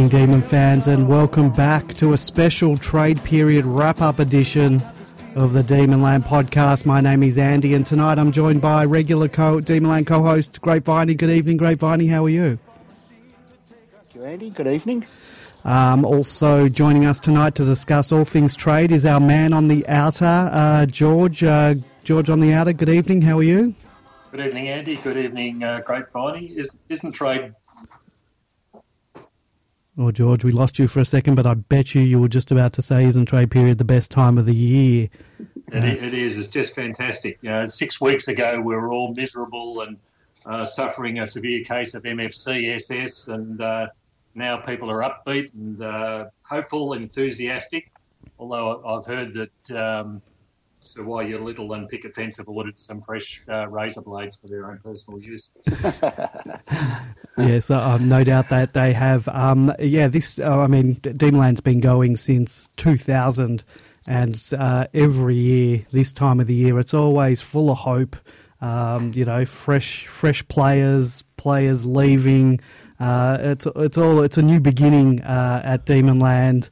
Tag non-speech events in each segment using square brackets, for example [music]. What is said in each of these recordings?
Good evening, Demon fans, and welcome back to a special trade period wrap up edition of the Demonland podcast. My name is Andy, and tonight I'm joined by regular co- Demonland co host Grapeviney. Good evening, Grapeviney. How are you? Thank you, Andy. Good evening. Um, also joining us tonight to discuss all things trade is our man on the outer, uh, George. Uh, George on the outer. Good evening. How are you? Good evening, Andy. Good evening, uh, Grapeviney. Is, isn't trade Oh, George, we lost you for a second, but I bet you you were just about to say, isn't trade period the best time of the year? It, it is. It's just fantastic. Six weeks ago, we were all miserable and uh, suffering a severe case of MFC SS, and uh, now people are upbeat and uh, hopeful, enthusiastic. Although I've heard that um, so why your little and picket fence have ordered some fresh uh, razor blades for their own personal use. [laughs] yes, um, no doubt that they have. Um, yeah, this. Uh, I mean, Demonland's been going since 2000, and uh, every year, this time of the year, it's always full of hope. Um, you know, fresh, fresh players, players leaving. Uh, it's it's all it's a new beginning uh, at Demonland.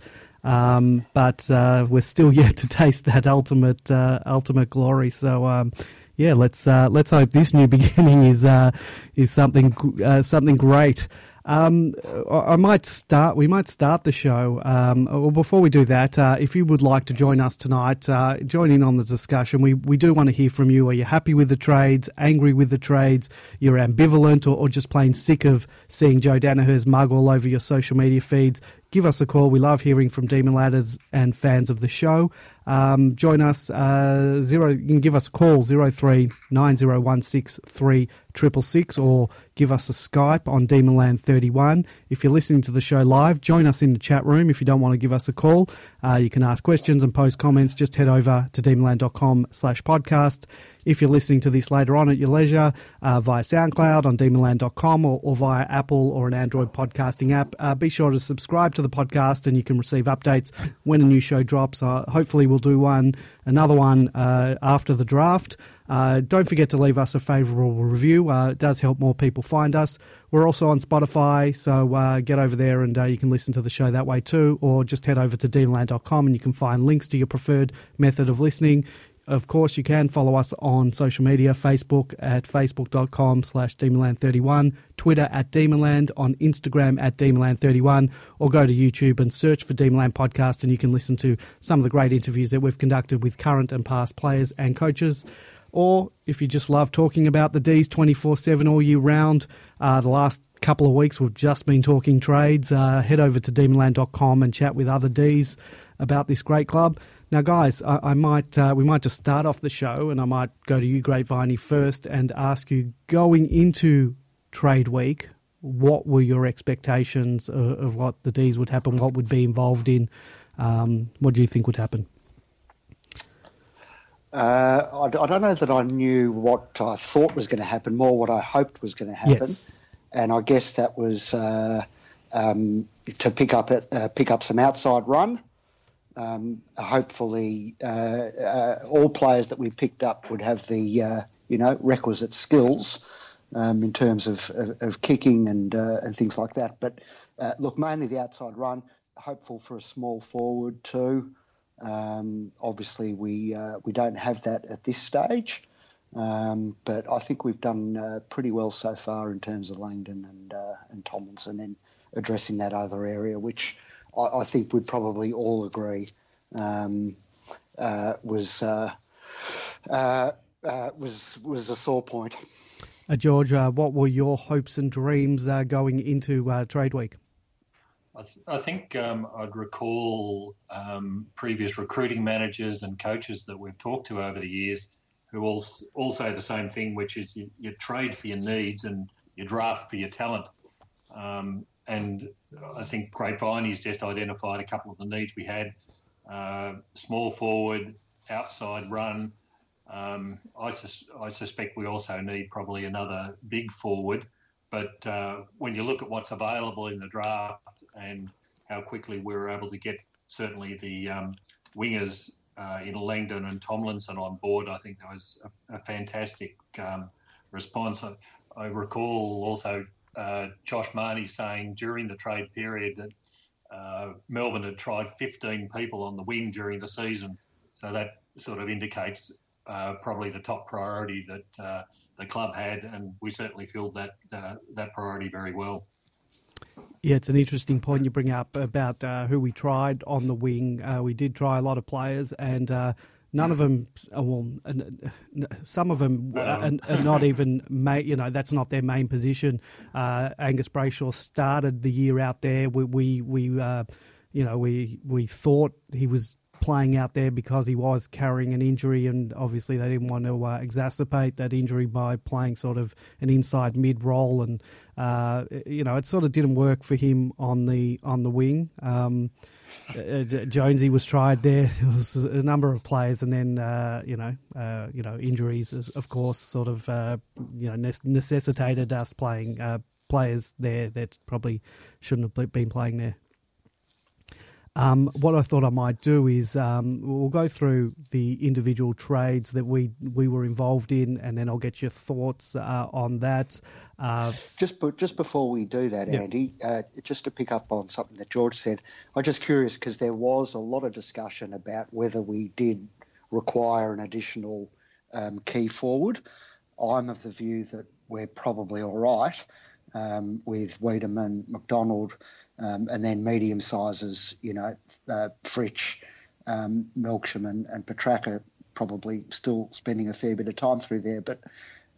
Um, but uh, we're still [laughs] yet to taste that ultimate uh, ultimate glory. So um, yeah, let's uh, let's hope this new [laughs] beginning is uh, is something uh, something great. Um, I might start. We might start the show. Um, well, before we do that, uh, if you would like to join us tonight, uh, join in on the discussion. We we do want to hear from you. Are you happy with the trades? Angry with the trades? You're ambivalent, or, or just plain sick of seeing Joe Daniher's mug all over your social media feeds? give us a call. We love hearing from Demon Ladders and fans of the show. Um, join us. Uh, zero. You can give us a call zero three nine zero one six three triple six or give us a Skype on Demonland thirty one. If you're listening to the show live, join us in the chat room. If you don't want to give us a call, uh, you can ask questions and post comments. Just head over to demonland.com slash podcast. If you're listening to this later on at your leisure uh, via SoundCloud on demonland.com or, or, via Apple or an Android podcasting app, uh, be sure to subscribe to the podcast and you can receive updates when a new show drops. Uh, hopefully, we'll do one, another one uh, after the draft. Uh, don't forget to leave us a favourable review. Uh, it does help more people find us. We're also on Spotify, so uh, get over there and uh, you can listen to the show that way too, or just head over to demonland.com and you can find links to your preferred method of listening. Of course, you can follow us on social media, Facebook at facebook.com slash demonland31, Twitter at demonland, on Instagram at demonland31, or go to YouTube and search for Demonland Podcast and you can listen to some of the great interviews that we've conducted with current and past players and coaches. Or if you just love talking about the D's 24 7 all year round, uh, the last couple of weeks we've just been talking trades. Uh, head over to demonland.com and chat with other D's about this great club. Now, guys, I, I might uh, we might just start off the show, and I might go to you, Grapeviney, first, and ask you going into trade week, what were your expectations of, of what the D's would happen? What would be involved in? Um, what do you think would happen? Uh, I, I, don't know that I knew what I thought was going to happen, more what I hoped was going to happen. Yes. And I guess that was uh, um, to pick up uh, pick up some outside run um, hopefully uh, uh, all players that we picked up would have the uh, you know requisite skills um, in terms of, of, of kicking and uh, and things like that. But uh, look, mainly the outside run. Hopeful for a small forward too. Um, obviously, we uh, we don't have that at this stage. Um, but I think we've done pretty well so far in terms of Langdon and and Tomlinson in addressing that other area, which I, I think we'd probably all agree um, uh, was uh, uh, uh was was a sore point. Uh, George, uh, what were your hopes and dreams going into Trade Week? I, th- I think um, I'd recall um, previous recruiting managers and coaches that we've talked to over the years who all, all say the same thing, which is you, you trade for your needs and you draft for your talent. Um, and I think Grapevine has just identified a couple of the needs we had. Uh, small forward, outside run. Um, I, sus- I, suspect we also need probably another big forward. But uh, when you look at what's available in the draft and how quickly we were able to get certainly the um, wingers uh, in Langdon and Tomlinson on board, I think that was a, a fantastic um, response. I, I, recall also uh, Josh Mahoney saying during the trade period that uh, Melbourne had tried 15 people on the wing during the season. So that sort of indicates uh, probably the top priority that uh, the club had, and we certainly filled that uh, that priority very well. Yeah, it's an interesting point you bring up about uh, who we tried on the wing. Uh, we did try a lot of players, and none of them, uh, well, some of them are, are not even, you know, that's not their main position. Uh, Angus Brayshaw started the year out there. We, we, we uh, you know, we we thought he was playing out there because he was carrying an injury, and obviously they didn't want to uh, exacerbate that injury by playing sort of an inside mid role, and uh, you know it sort of didn't work for him on the on the wing. Um, uh, Jonesy was tried there. [laughs] There was a number of players, and then uh, you know, uh, you know, injuries, of course, sort of uh, you know necessitated us playing uh, players there that probably shouldn't have been playing there. Um, what I thought I might do is um, we'll go through the individual trades that we we were involved in, and then I'll get your thoughts uh, on that. Uh, just just before we do that, yeah. Andy, uh, just to pick up on something that George said, I'm just curious because there was a lot of discussion about whether we did require an additional um, key forward. I'm of the view that we're probably all right um, with Weideman, McDonald, um, and then medium sizes, you know, uh, Fritsch, um, Melksham, and, and Petracca probably still spending a fair bit of time through there. But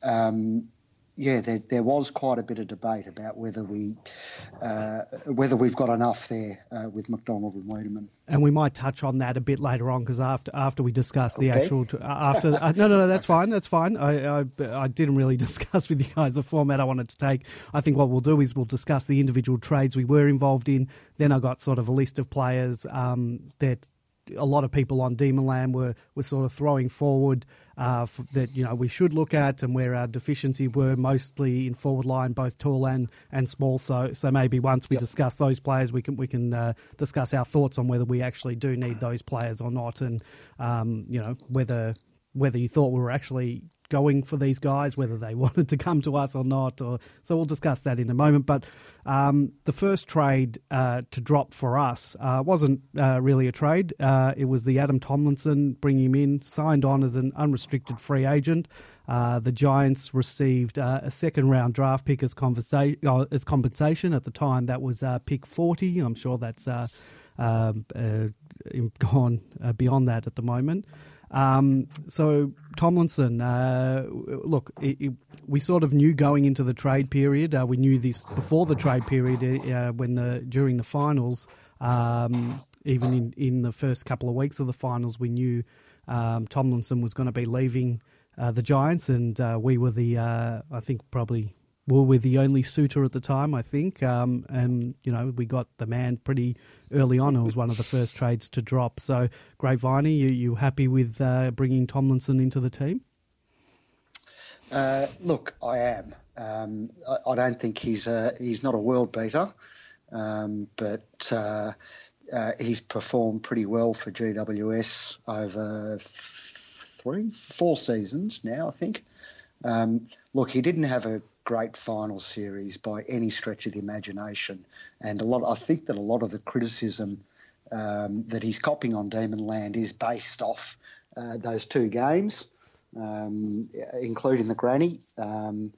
um, yeah, there, there was quite a bit of debate about whether we uh, whether we've got enough there uh, with McDonald and Weideman. And we might touch on that a bit later on because after after we discuss the okay. actual uh, after uh, no no no that's fine that's fine. I, I, I didn't really [laughs] discuss with you guys the format I wanted to take. I think what we'll do is we'll discuss the individual trades we were involved in. Then I got sort of a list of players um, that a lot of people on Demonland were, were sort of throwing forward uh, that you know we should look at, and where our deficiency were mostly in forward line, both tall and, and small. So so maybe once we yep. discuss those players, we can we can uh, discuss our thoughts on whether we actually do need those players or not, and um, you know whether whether you thought we were actually going for these guys, whether they [laughs] wanted to come to us or not. Or so we'll discuss that in a moment. But um, the first trade uh, to drop for us uh, wasn't uh, really a trade. Uh, it was the Adam Tomlinson bringing him in, signed on as an unrestricted free agent. Uh, the Giants received uh, a second round draft pick as, conversa- as compensation. At the time, that was pick 40. I'm sure that's um, gone beyond that at the moment. Um, so Tomlinson, uh, look, it, it, we sort of knew going into the trade period. Uh, we knew this before the trade period uh, when the, during the finals. Um, even in, in the first couple of weeks of the finals, we knew um, Tomlinson was going to be leaving uh, the Giants, and uh, we were the uh, I think probably well, we're the only suitor at the time, I think. Um, and, you know, we got the man pretty early on. It was one of the first trades to drop. So, Grapeviney, you, you happy with uh, bringing Tomlinson into the team? Uh, look, I am. Um, I, I, don't think he's a, he's not a world beater, um, but uh, uh he's performed pretty well for GWS over three, four seasons now, I think. Um, look, he didn't have a great final series by any stretch of the imagination. And a lot, I think that a lot of the criticism um, that he's copying on Demon Land is based off uh, those two games, um, including the granny. Um,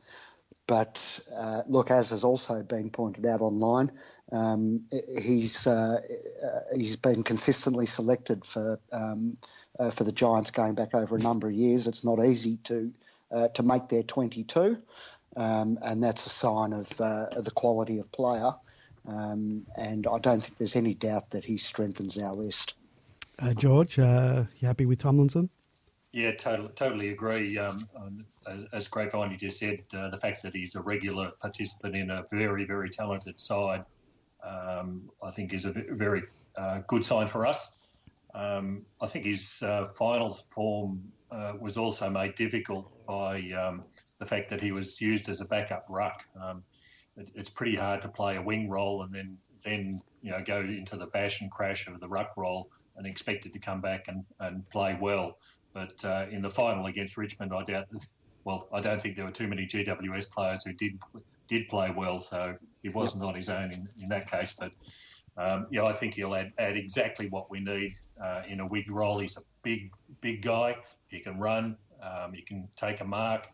but uh, look, as has also been pointed out online, um, he's uh, uh, he's been consistently selected for um, uh, for the Giants going back over a number of years. It's not easy to uh, to make their 22 um, and that's a sign of uh, the quality of player. Um, and I don't think there's any doubt that he strengthens our list. Uh, George, uh, you happy with Tomlinson? Yeah, totally, totally agree. Um, as Grapevine just said, uh, the fact that he's a regular participant in a very, very talented side, um, I think, is a very uh, good sign for us. Um, I think his uh, finals form uh, was also made difficult by um, the fact that he was used as a backup ruck. Um, it, it's pretty hard to play a wing role and then then you know go into the bash and crash of the ruck role and expect it to come back and, and play well. But uh, in the final against Richmond, I doubt. [laughs] Well, I don't think there were too many GWS players who did did play well, so he was not on his own in, in that case. But um, yeah, I think he'll add, add exactly what we need uh, in a wig role. He's a big, big guy. He can run. Um, he can take a mark.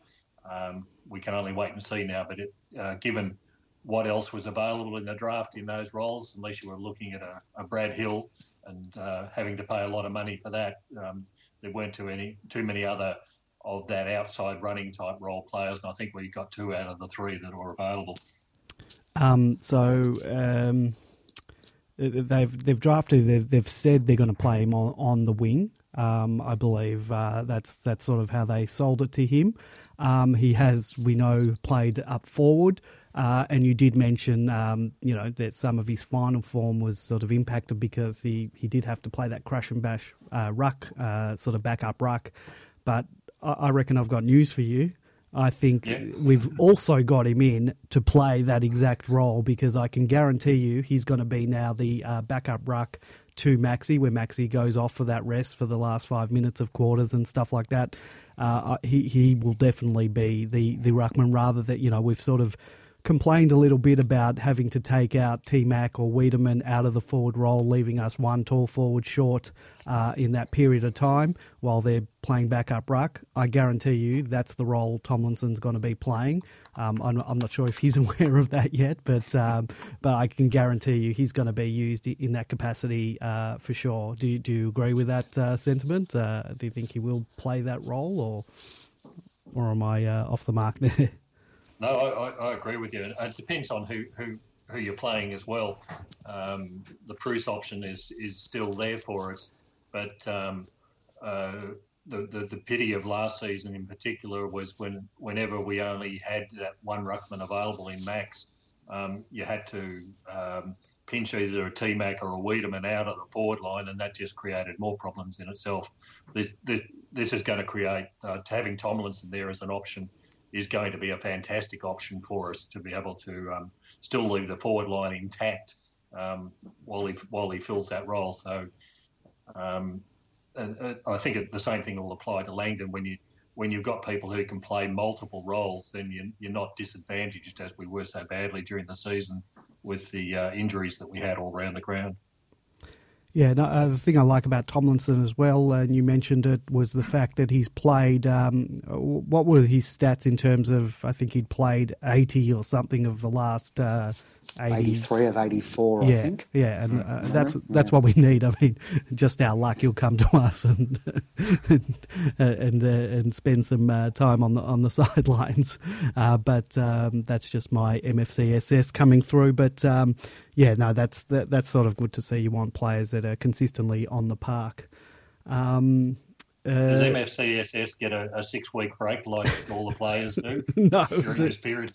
Um, we can only wait and see now. But it, uh, given what else was available in the draft in those roles, unless you were looking at a, a Brad Hill and uh, having to pay a lot of money for that, um, there weren't too any too many other of that outside running type role players, and I think we got two out of the three that were available. Um, so um, they've they've drafted. They've, they've said they're going to play him on, on the wing. Um, I believe uh, that's that's sort of how they sold it to him. Um, he has, we know, played up forward. Uh, and you did mention, um, you know, that some of his final form was sort of impacted because he, he did have to play that crash and bash uh, ruck, uh, sort of backup ruck. But I, I reckon I've got news for you. I think yeah. we've also got him in to play that exact role because I can guarantee you he's going to be now the uh, backup ruck to Maxi, where Maxi goes off for that rest for the last five minutes of quarters and stuff like that. Uh, he he will definitely be the the ruckman rather that you know we've sort of complained a little bit about having to take out T Mac or Weideman out of the forward role, leaving us one tall forward short uh, in that period of time while they're playing backup ruck. I guarantee you that's the role Tomlinson's going to be playing. Um, I'm, I'm, not sure if he's [laughs] aware of that yet, but um, but I can guarantee you he's going to be used in that capacity uh, for sure. Do you, do you agree with that uh, sentiment? Uh, do you think he will play that role, or or am I uh, off the mark there? [laughs] No, I, I, agree with you. It depends on who, who, who you're playing as well. Um, the Preuss option is is still there for us, but um, uh, the, the, the pity of last season in particular was when whenever we only had that one ruckman available in Max, um, you had to um, pinch either a T Mac or a Weideman out of the forward line, and that just created more problems in itself. This this, this is going to create uh, having Tomlinson there as an option is going to be a fantastic option for us to be able to um, still leave the forward line intact um, while he while he fills that role. So, um, uh, I think the same thing will apply to Langdon when you when you've got people who can play multiple roles, then you, you're not disadvantaged as we were so badly during the season with the uh, injuries that we had all around the ground. Yeah, no, uh, the thing I like about Tomlinson as well, and you mentioned it, was the fact that he's played. Um, what were his stats in terms of? I think he'd played eighty or something of the last uh, 80. eighty-three of eighty-four. Yeah, I think. Yeah, and uh, that's that's what we need. I mean, just our luck, he'll come to [laughs] us and and uh, and spend some uh, time on the on the [laughs] sidelines. Uh, but um, that's just my MFCSS coming through. But um, yeah, no, that's that, that's sort of good to see. You want players that are consistently on the park. Um, uh, Does MFCSS get a, a, six week break like all the players do [laughs] no, during this period?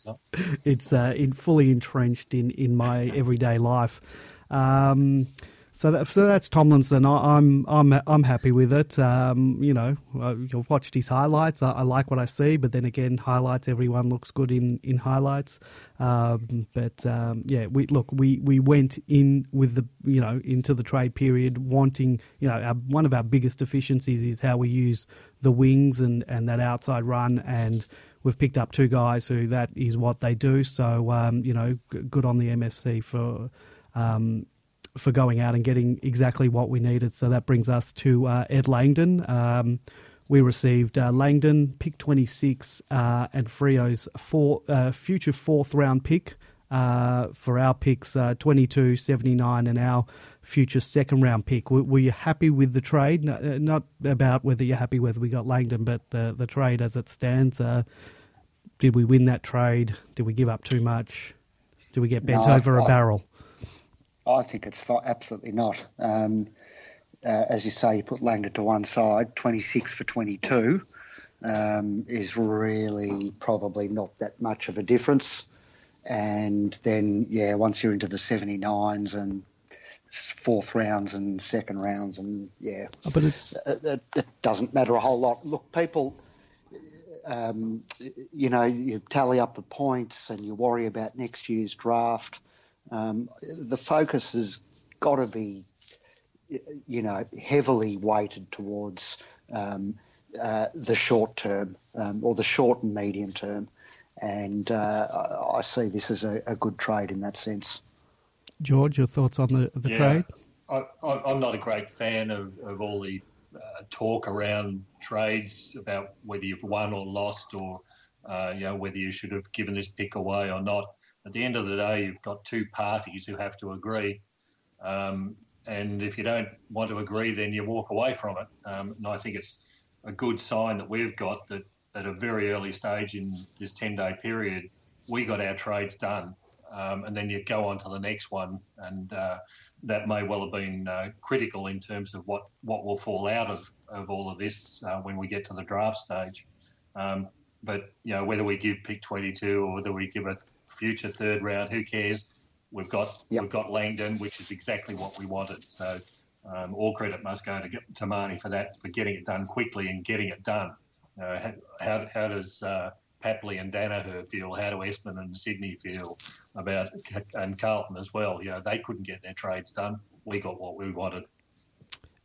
It's uh, in, fully entrenched in, in my everyday life. Um, so, that, so that's Tomlinson. I, am I'm, I'm I'm happy with it. Um, you know, you've watched his highlights. I, I, like what I see, but then again, highlights. Everyone looks good in in highlights. Um, but um, yeah, we look. We, we went in with the you know into the trade period wanting you know our, one of our biggest deficiencies is how we use the wings and and that outside run and we've picked up two guys who that is what they do. So um, you know, good on the MFC for um, for going out and getting exactly what we needed. So that brings us to uh, Ed Langdon. Um, we received uh, Langdon, pick 26, uh, and Freo's four, uh, future fourth round pick uh, for our picks uh, 22, 79, and our future second round pick. Were, were you happy with the trade? No, not about whether you're happy whether we got Langdon, but the, the trade as it stands. did we win that trade? Did we give up too much? Do we get bent no, over I, a barrel? I think it's absolutely not. Um, uh, as you say, you put Langdon to one side, 26 for 22 um, is really probably not that much of a difference. And then, yeah, once you're into the 79s and fourth rounds and second rounds, and yeah, oh, but it's it, it, doesn't matter a whole lot. Look, people, um, you know, you tally up the points and you worry about next year's draft. Um, the focus has got to be, you know, heavily weighted towards um, uh, the short term um, or the short and medium term. and uh, I, I see this as a, a, good trade in that sense. George, your thoughts on the, the yeah, trade? I, am not a great fan of, of all the uh, talk around trades about whether you've won or lost or uh, you know whether you should have given this pick away or not. At the end of the day, you've got two parties who have to agree. Um, and if you don't want to agree, then you walk away from it. Um, and I think it's a good sign that we've got that at a very early stage in this 10 day period, we got our trades done. Um, and then you go on to the next one. And uh, that may well have been uh, critical in terms of what, what will fall out of, of all of this uh, when we get to the draft stage. Um, but, you know, whether we give pick 22 or whether we give a future third round, who cares? We've got yep. we've got Langdon, which is exactly what we wanted. So um, all credit must go to, to Marnie for that, for getting it done quickly and getting it done. Uh, how, how does uh, Papley and Daniher feel? How do Essendon and Sydney feel about and Carlton as well? You know, they couldn't get their trades done. We got what we wanted.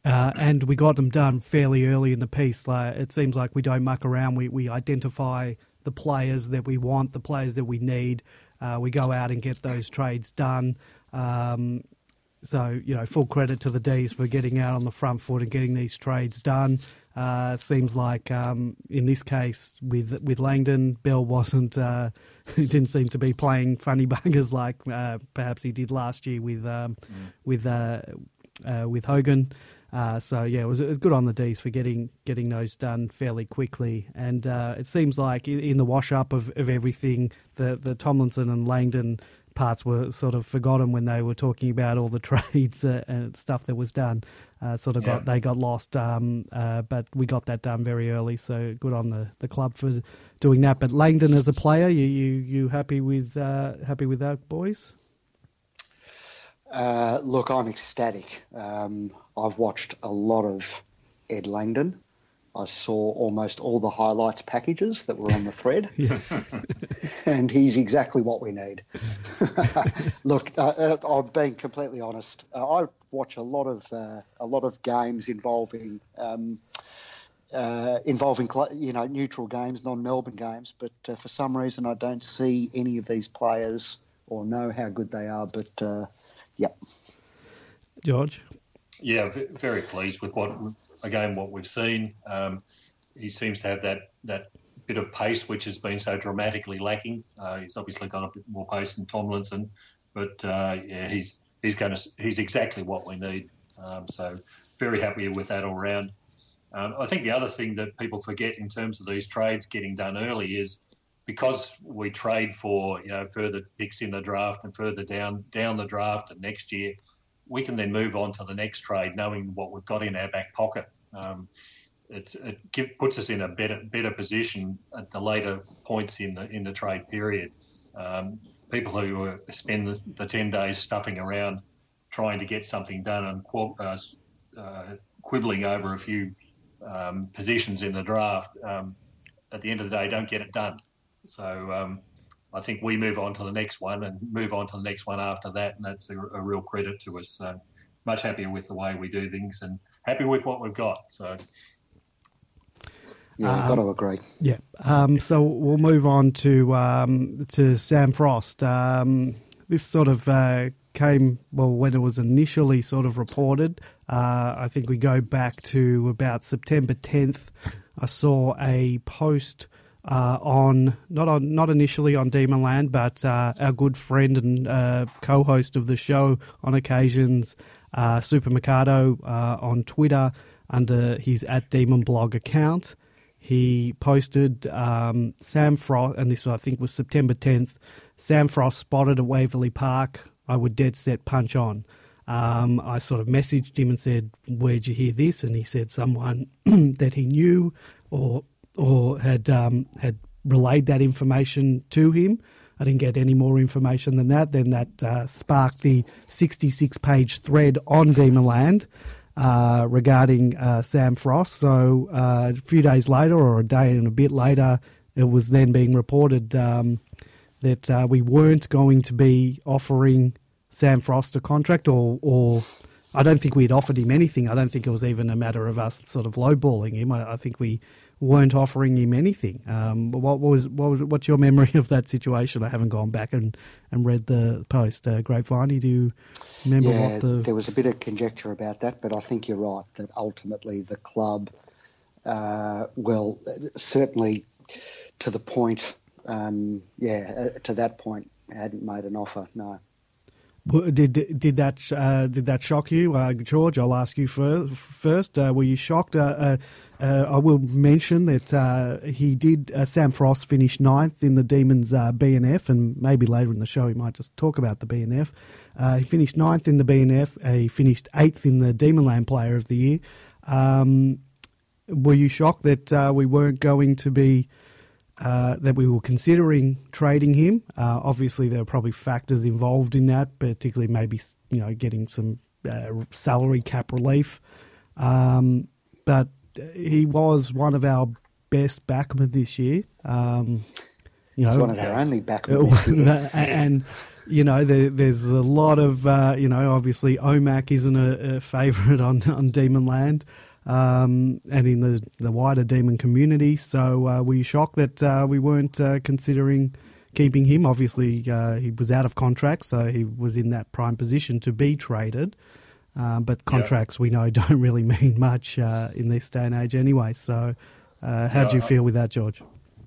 Uh, and we got them done fairly early in the piece. Like, it seems like we don't muck around. We, we identify the players that we want, the players that we need. Uh, we go out and get those trades done. Um, so, you know, full credit to the D's for getting out on the front foot and getting these trades done. Uh, seems like um, in this case with with Langdon, Bell wasn't uh, [laughs] didn't seem to be playing funny [laughs] buggers like uh, perhaps he did last year with um, mm. with uh, uh, with Hogan. Uh, so yeah, it was, it was, good on the D's for getting getting those done fairly quickly. And uh, it seems like in, in, the wash up of, of everything, the the Tomlinson and Langdon parts were sort of forgotten when they were talking about all the [laughs] trades uh, and stuff that was done. Uh, sort of yeah. got they got lost, um, uh, but we got that done very early. So good on the, the club for doing that. But Langdon as a player, you you, you happy with uh, happy with that, boys? Uh, look, I'm ecstatic. Um, I've watched a lot of Ed Langdon. I saw almost all the highlights packages that were on the thread, [laughs] [laughs] and he's exactly what we need. [laughs] Look, uh, uh, I'm being completely honest. Uh, I watch a lot of uh, a lot of games involving um, uh, involving you know neutral games, non-Melbourne games, but uh, for some reason I don't see any of these players or know how good they are. But yeah, George. Yeah, very pleased with what again what we've seen. Um, he seems to have that that bit of pace which has been so dramatically lacking. Uh, he's obviously got a bit more pace than Tomlinson, but uh, yeah, he's he's going to he's exactly what we need. Um, so very happy with that all round. Um, I think the other thing that people forget in terms of these trades getting done early is because we trade for you know further picks in the draft and further down down the draft and next year we can then move on to the next trade, knowing what we've got in our back pocket. Um, it, it give, puts us in a better better position at the later points in the in the trade period. Um, people who spend the, the, ten days stuffing around trying to get something done and uh, uh, quibbling over a few um, positions in the draft, um, at the end of the day, don't get it done. So um, I think we move on to the next one and move on to the next one after that, and that's a, a real credit to us. So much happier with the way we do things and happy with what we've got. So. Yeah, I've got to agree. Yeah. Um, so we'll move on to um, to Sam Frost. Um, this sort of uh, came well when it was initially sort of reported. Uh, I think we go back to about September 10th. I saw a post uh, on not on not initially on Demonland, but uh, our good friend and uh, co-host of the show on occasions, uh, Super Mikado, uh, on Twitter under his at Demon Blog account. He posted um, Sam Frost, and this I think was September 10th. Sam Frost spotted at Waverley Park. I would dead set punch on. Um, I sort of messaged him and said, "Where'd you hear this?" And he said, "Someone [clears throat] that he knew or or had um, had relayed that information to him. I didn't get any more information than that. Then that uh, sparked the 66 page thread on Demonland uh, regarding uh, Sam Frost. So uh, a few days later, or a day and a bit later, it was then being reported um, that uh, we weren't going to be offering Sam Frost a contract, or, or I don't think we had offered him anything. I don't think it was even a matter of us sort of lowballing him. I, I think we weren't offering him anything. Um, what was what was what's your memory of that situation? I haven't gone back and, and read the post. Uh, Grapevine, do you remember yeah, what the? There was a bit of conjecture about that, but I think you're right that ultimately the club, uh, well, certainly to the point, um, yeah, uh, to that point, hadn't made an offer. No. Did did that uh, did that shock you, uh, George? I'll ask you first. Uh, were you shocked? Uh, uh, uh, I will mention that he did. Sam Frost finished ninth in the Demons BNF, and maybe later in the show he might just talk about the BNF. he finished ninth in the BNF. he finished eighth in the Demonland Player of the Year. Um, were you shocked that we weren't going to be? uh, that we were considering trading him. Uh, obviously, there are probably factors involved in that, particularly maybe you know getting some uh, salary cap relief. Um, but he was one of our best backmen this year. Um, you know, He's one of our only backmen [laughs] and you know, there, there's a lot of uh, you know, obviously Omac isn't a, a favourite on on Demon Land um, and in the, the wider demon community. So uh, were you shocked that uh, we weren't uh, considering keeping him? Obviously, uh, he was out of contract, so he was in that prime position to be traded. Um, but contracts yeah. we know [laughs] don't really mean much uh, in this day and age anyway. So, uh, how do you feel with that, George?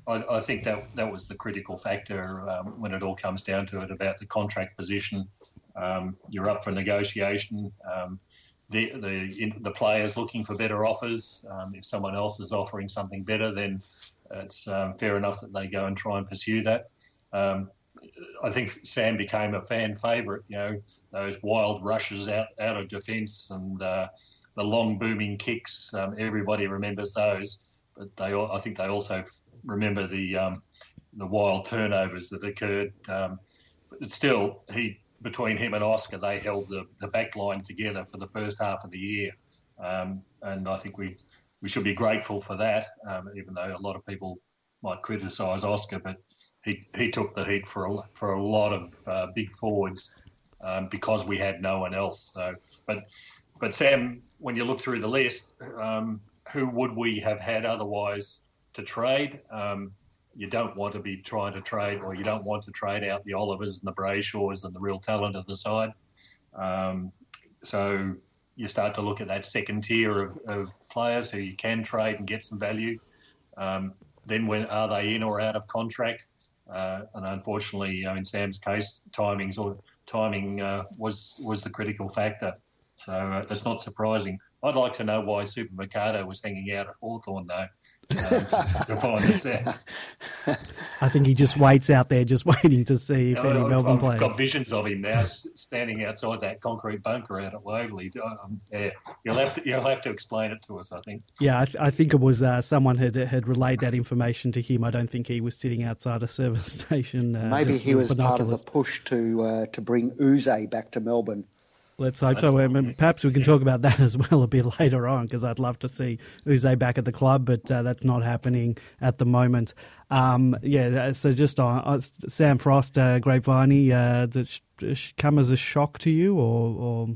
I, I, think that that was the critical factor um, when it all comes down to it about the contract position. Um, you're up for negotiation. Um, the the, the players looking for better offers. Um, if someone else is offering something better, then it's um, fair enough that they go and try and pursue that. Um, I think Sam became a fan favourite. You know, those wild rushes out out of defence and uh, the long booming kicks. Um, everybody remembers those, but they I think they also remember the um, the wild turnovers that occurred. Um, but still, he between him and Oscar, they held the, the back line together for the first half of the year. Um, and I think we we should be grateful for that, um, even though a lot of people might criticise Oscar, but he, he took the heat for a, for a lot of uh, big forwards um, because we had no one else. So, but but Sam, when you look through the list, um, who would we have had otherwise to trade? Um, you don't want to be trying to trade, or you don't want to trade out the Olivers and the Brayshaws and the real talent of the side. Um, so you start to look at that second tier of, of, players who you can trade and get some value. Um, then when are they in or out of contract? Uh, and unfortunately, in Sam's case, timings or timing uh, was was the critical factor. So uh, it's not surprising. I'd like to know why Super Mercado was hanging out at Hawthorn though. I think he just waits out there, just [laughs] waiting to see if any I've, Melbourne I've players. got visions of him now, standing outside that concrete bunker out at Waverley. Um, yeah, you'll have to you'll have to explain it to us. I think. Yeah, I, th- I think it was uh, someone had had relayed that information to him. I don't think he was sitting outside a service [laughs] station. Uh, Maybe he was part of the push to uh, to bring Yze back to Melbourne. Let's hope so. I mean, perhaps we can talk about that [laughs] as well a bit later on because I'd love to see Yze back at the club, but uh, that's not happening at the moment. Um, yeah, uh, so just on uh, Sam Frost, uh, Grapevine, uh, does it come as a shock to you or, or?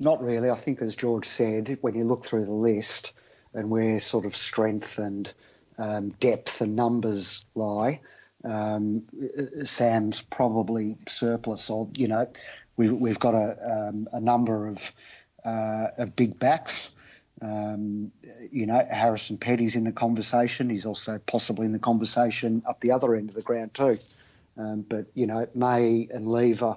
Not really. I think, as George said, when you look through the list and where sort of strength and um, depth and numbers lie, um, Sam's probably surplus or, you know, We've, we've got a, um, a number of, uh, of big backs. Um, you know, Harrison Petty's in the conversation. He's also possibly in the conversation up the other end of the ground too. Um, but you know, May and Lever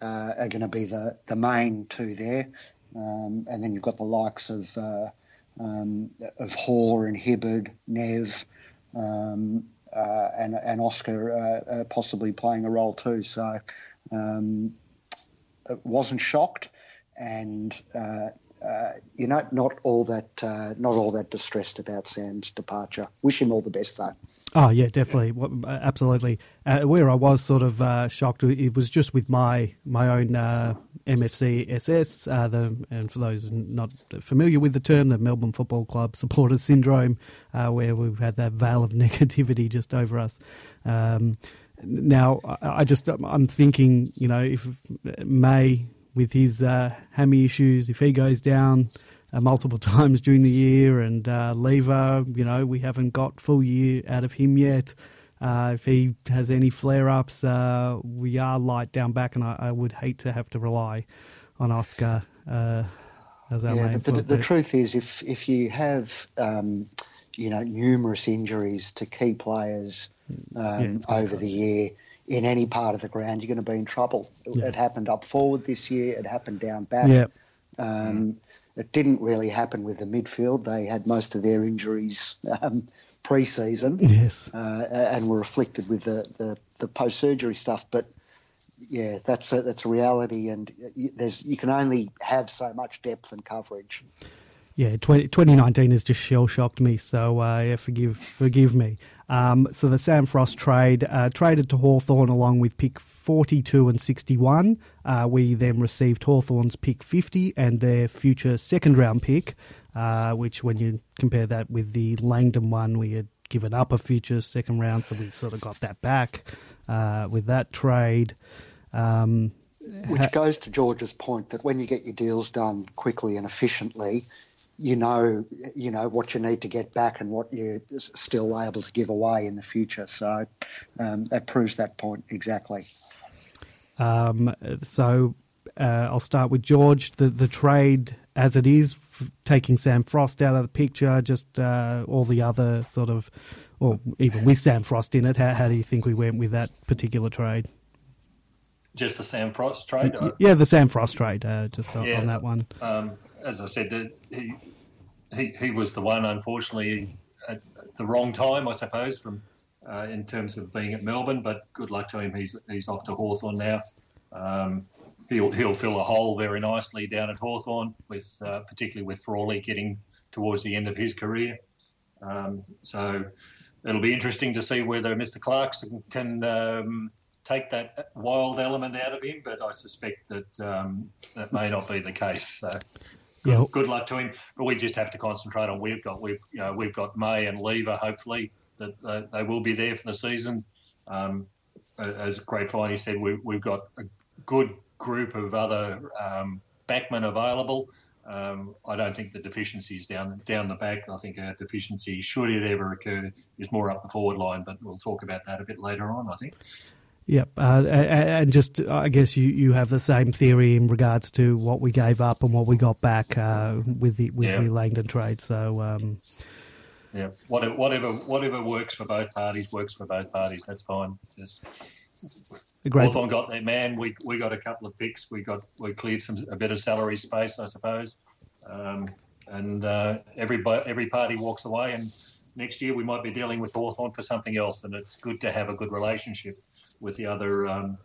uh, are going to be the the main two there, um, and then you've got the likes of uh, um, of Hore and Hibberd, Nev, um, uh, and and Oscar uh, uh, possibly playing a role too. So um, wasn't shocked, and uh, uh, you know, not all that uh, not all that distressed about Sam's departure. Wish him all the best, though. Oh yeah, definitely, absolutely. Uh, where I was sort of uh, shocked, it was just with my my own uh, MFC SS. The, and for those not familiar with the term, the Melbourne Football Club supporters syndrome, where we've had that veil of [laughs] negativity just over us. Um, now, I just I'm thinking, you know, if May with his uh, hammy issues, if he goes down uh, multiple [laughs] times during the year, and uh, Lever, you know, we haven't got full year out of him yet. Uh, if he has any flare ups, uh, we are light down back, and I, I, would hate to have to rely on Oscar uh, as our yeah, main. But the, the, truth is, if if you have um, you know numerous injuries to key players um, yeah, over the year in any part of the ground, you're going to be in trouble. Yeah. It happened up forward this year. It happened down back. Yeah. Um, it didn't really happen with the midfield. They had most of their injuries um, pre-season, yes, uh, and were afflicted with the, the, the post-surgery stuff. But yeah, that's a, that's a reality, and there's you can only have so much depth and coverage. Yeah, 20, 2019 has just shell shocked me, so uh, yeah, forgive forgive me. Um, so the Sam Frost trade uh, traded to Hawthorn along with pick 42 and 61. Uh, we then received Hawthorn's pick 50 and their future second round pick, uh, which when you compare that with the Langdon one, we had given up a future second round, so we sort of got that back uh, with that trade. Um, which goes to George's point that when you get your deals done quickly and efficiently, you know, you know what you need to get back and what you're still able to give away in the future. So um, that proves that point exactly. Um, so uh, I'll start with George. The the trade as it is, taking Sam Frost out of the picture, just uh, all the other sort of, or even with Sam Frost in it. How, how do you think we went with that particular trade? Just the Sam Frost trade? Yeah, the Sam Frost trade, uh, just on, yeah, on, that one. Um, as I said, the, he, he, he was the one, unfortunately, at the wrong time, I suppose, from uh, in terms of being at Melbourne. But good luck to him. He's he's off to Hawthorn now. Um, he'll he'll fill a hole very nicely down at Hawthorn, with uh, particularly with Frawley getting towards the end of his career. Um, so it'll be interesting to see whether Mr. Clarkson can um, take that wild element out of him, but I suspect that um, that may not be the case. So good, yeah. good, luck to him. But we just have to concentrate on we've got we've you know, we've got May and Lever hopefully that uh, they will be there for the season. Um, as Grapevine said, we, we've got a good group of other um, backmen available. Um, I don't think the deficiencies down down the back. I think our deficiency, should it ever occur, is more up the forward line. But we'll talk about that a bit later on. I think. Yep, uh, and just I guess you, you have the same theory in regards to what we gave up and what we got back uh, with the with yeah. the Langdon trade. So um, yeah, whatever whatever whatever works for both parties works for both parties. That's fine. Just Great. Hawthorn got their man. We we got a couple of picks. We got we cleared some a bit of salary space, I suppose. Um, and uh, every every party walks away, and next year we might be dealing with Hawthorn for something else. And it's good to have a good relationship with the other um,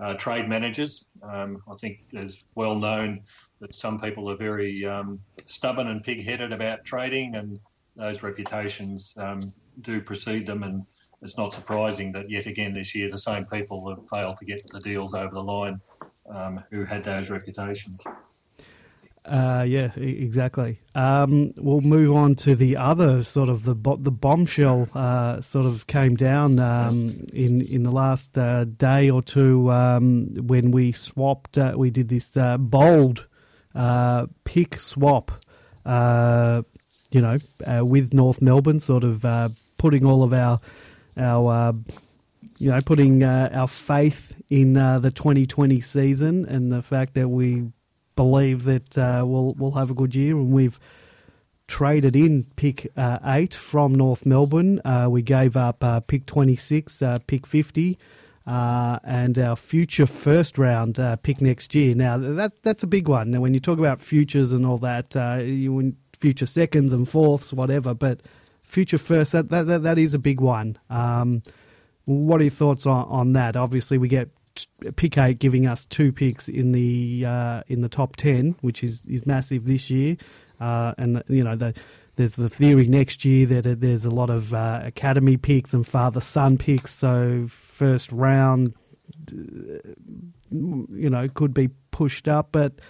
uh, trade managers. Um, I think it's well known that some people are very um, stubborn and pig-headed about trading, and those reputations um, do precede them. And it's not surprising that yet again this year the same people have failed to get the deals over the line um, who had those reputations. Uh, yeah, exactly. Um, we'll move on to the other sort of the the bombshell uh, sort of came down um, in in the last uh, day or two um, when we swapped. Uh, we did this uh, bold uh, pick swap. you know, with North Melbourne, sort of putting all of our our you know, putting our faith in the 2020 season and the fact that we believe that uh, we'll we'll have a good year, and we've traded in pick uh, eight from North Melbourne. Uh, we gave up uh, pick twenty six, uh, pick fifty. Uh, and our future first round pick next year. Now that that's a big one. Now, when you talk about futures and all that, you future seconds and fourths, whatever. But future first, that that, that is a big one. Um, what are your thoughts on, on that? Obviously, we get pick eight giving us two picks in the uh, in the top ten, which is, is massive this year. Uh, and you know the, there's the theory next year that there's a lot of uh, academy picks and father son picks. So first round, you know, could be pushed up. But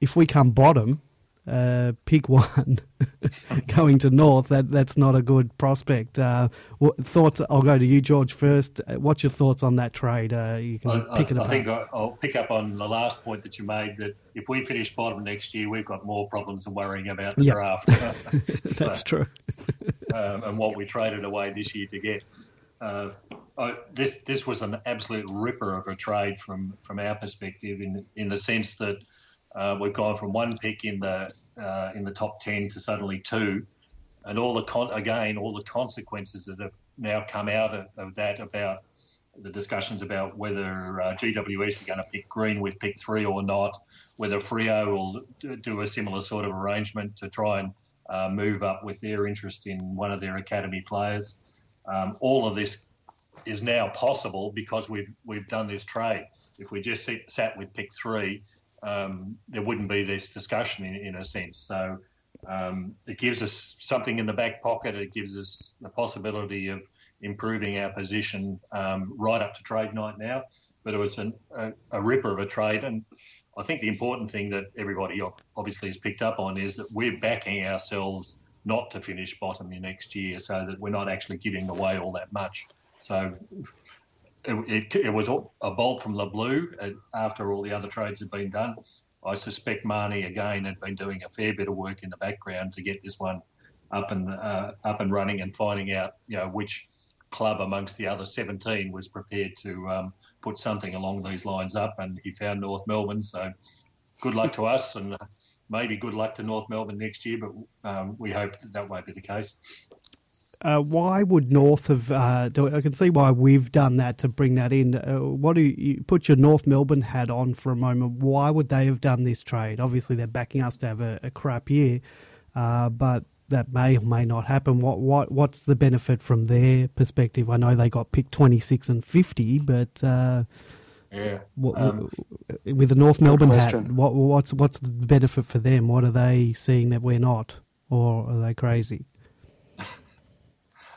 if we come bottom, uh, pick one [laughs] going to North, that that's not a good prospect. Uh, what, thoughts? I'll go to you, George, first. Uh, what's your thoughts on that trade? Uh, you can I, pick I, it up. I think I- I'll pick up on the last point that you made that if we finish bottom next year, we've got more problems than worrying about the Yep. draft. [laughs] [laughs] that's true. um, and what we traded away this year to get. Uh, I, this this was an absolute ripper of a trade from from our perspective in in the sense that uh, we've gone from one pick in the uh, in the top ten to suddenly two, and all the con- again all the consequences that have now come out of, of that about the discussions about whether uh, GWS are going to pick Green with pick three or not, whether Freo will do a similar sort of arrangement to try and uh, move up with their interest in one of their academy players. Um, all of this is now possible because we've we've done this trade. If we just sit, sat with pick three, um, there wouldn't be this discussion in, in a sense. So um, it gives us something in the back pocket. It gives us the possibility of improving our position um, right up to trade night now. But it was an, a, a ripper of a trade, and I think the important thing that everybody obviously has picked up on is that we're backing ourselves not to finish bottom in next year, so that we're not actually giving away all that much. So it, it, it was a bolt from the blue uh, after all the other trades had been done. I suspect Mahoney again had been doing a fair bit of work in the background to get this one up and uh, up and running and finding out you know which club amongst the other 17 was prepared to um, put something along these lines up, and he found North Melbourne. So good luck to [laughs] us, and maybe good luck to North Melbourne next year. But um, we hope that that won't be the case. Uh, why would North have? Uh, I can see why we've done that to bring that in. Uh, what do you, you put your North Melbourne hat on for a moment? Why would they have done this trade? Obviously, they're backing us to have a, a crap year, uh, but that may or may not happen. What what what's the benefit from their perspective? I know they got picked twenty six and fifty, but uh, Yeah. what, Um, with the North Melbourne hat, what what's what's the benefit for them? What are they seeing that we're not, or are they crazy?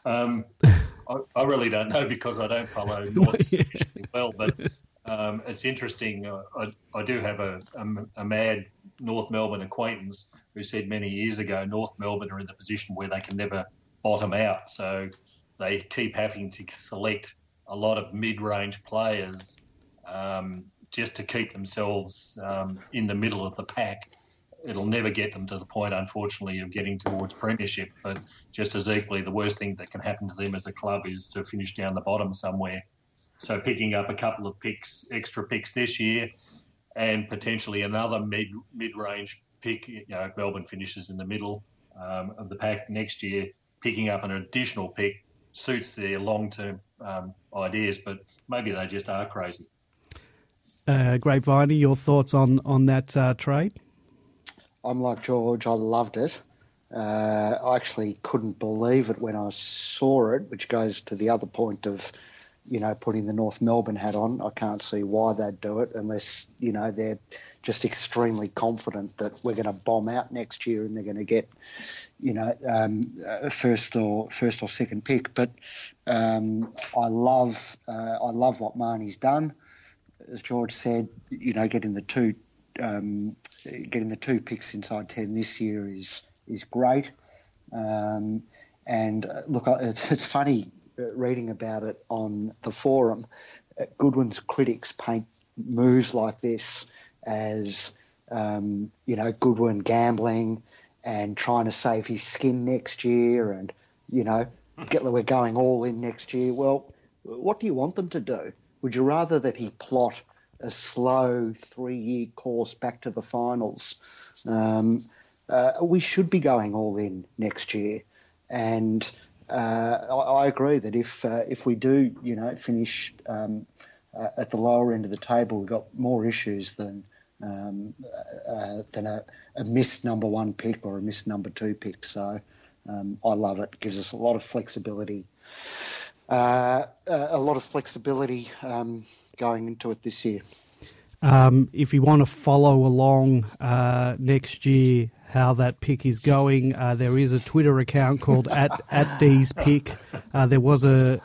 Um, I, I really don't know because I don't follow [laughs] North sufficiently well, but um, it's interesting. Uh, I, I do have a, a, a mad North Melbourne acquaintance who said many years ago North Melbourne are in the position where they can never bottom out. So they keep having to select a lot of mid range players um, just to keep themselves um, in the middle of the pack. It'll never get them to the point, unfortunately, of getting towards premiership. But just as equally, the worst thing that can happen to them as a club is to finish down the bottom somewhere. So picking up a couple of picks, extra picks this year, and potentially another mid mid range pick. You know, if Melbourne finishes in the middle um, of the pack next year, picking up an additional pick suits their long term um, ideas. But maybe they just are crazy. Uh, Grapevine, your thoughts on on that uh, trade? I'm like George. I loved it. Uh, I actually couldn't believe it when I saw it, which goes to the other point of, you know, putting the North Melbourne hat on. I can't see why they'd do it unless, you know, they're just extremely confident that we're going to bomb out next year and they're going to get, you know, um, first or first or second pick. But um, I love uh, I love what Mahoney's done. As George said, you know, getting the two um, getting the two picks inside ten this year is is great. Um, and uh, look, it's, it's funny uh, reading about it on the forum. Uh, Goodwin's critics paint moves like this as um, you know Goodwin gambling and trying to save his skin next year, and you know get we're going all in next year. Well, what do you want them to do? Would you rather that he plot a slow three-year course back to the finals? Um, uh, we should be going all in next year, and uh, I, I agree that if uh, if we do, you know, finish um, uh, at the lower end of the table, we've got more issues than um, uh, than a, a missed number one pick or a missed number two pick. So um, I love it. Gives us a lot of flexibility, uh, a lot of flexibility um, going into it this year. Um, if you want to follow along uh, next year how that pick is going, uh, there is a Twitter account called at at D's pick. Uh, there was a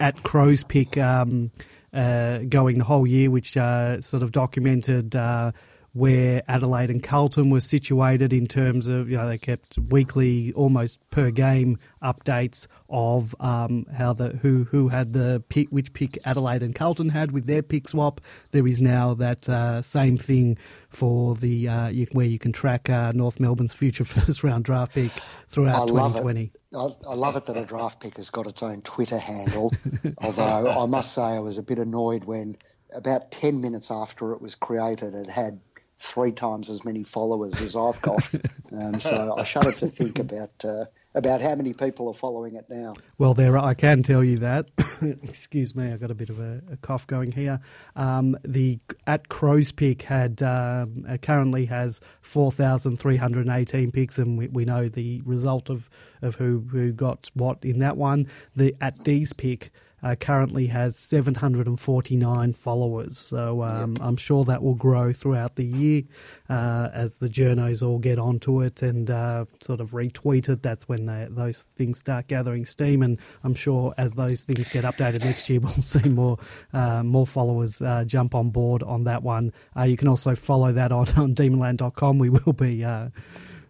at Crow's pick um, uh, going the whole year, which uh, sort of documented uh, where Adelaide and Carlton were situated in terms of, you know, they kept weekly, almost per game updates of um, how the who who had the pick, which pick Adelaide and Carlton had with their pick swap. There is now that uh, same thing for the uh, you, where you can track uh, North Melbourne's future [laughs] first round draft pick throughout 2020. I, I, love it that a draft pick has got its own Twitter handle. [laughs] although I must say I was a bit annoyed when about 10 minutes after it was created, it had three times as many followers as I've got. [laughs] um, so I shudder to think about uh, about how many people are following it now. Well, there I can tell you that. [coughs] Excuse me, I got a bit of a, a cough going here. Um, the at Crow's Pick had um, uh, currently has four thousand three hundred eighteen picks, and we, we know the result of of who who got what in that one. The at D's pick uh, currently has 749 followers. So um, yep. I'm sure that will grow throughout the year uh, as the journos all get onto it and uh, sort of retweet it. That's when they, those things start gathering steam. And I'm sure as those things get updated next year, [laughs] we'll see more uh, more followers uh, jump on board on that one. Uh, you can also follow that on, [laughs] on demonland.com. We will be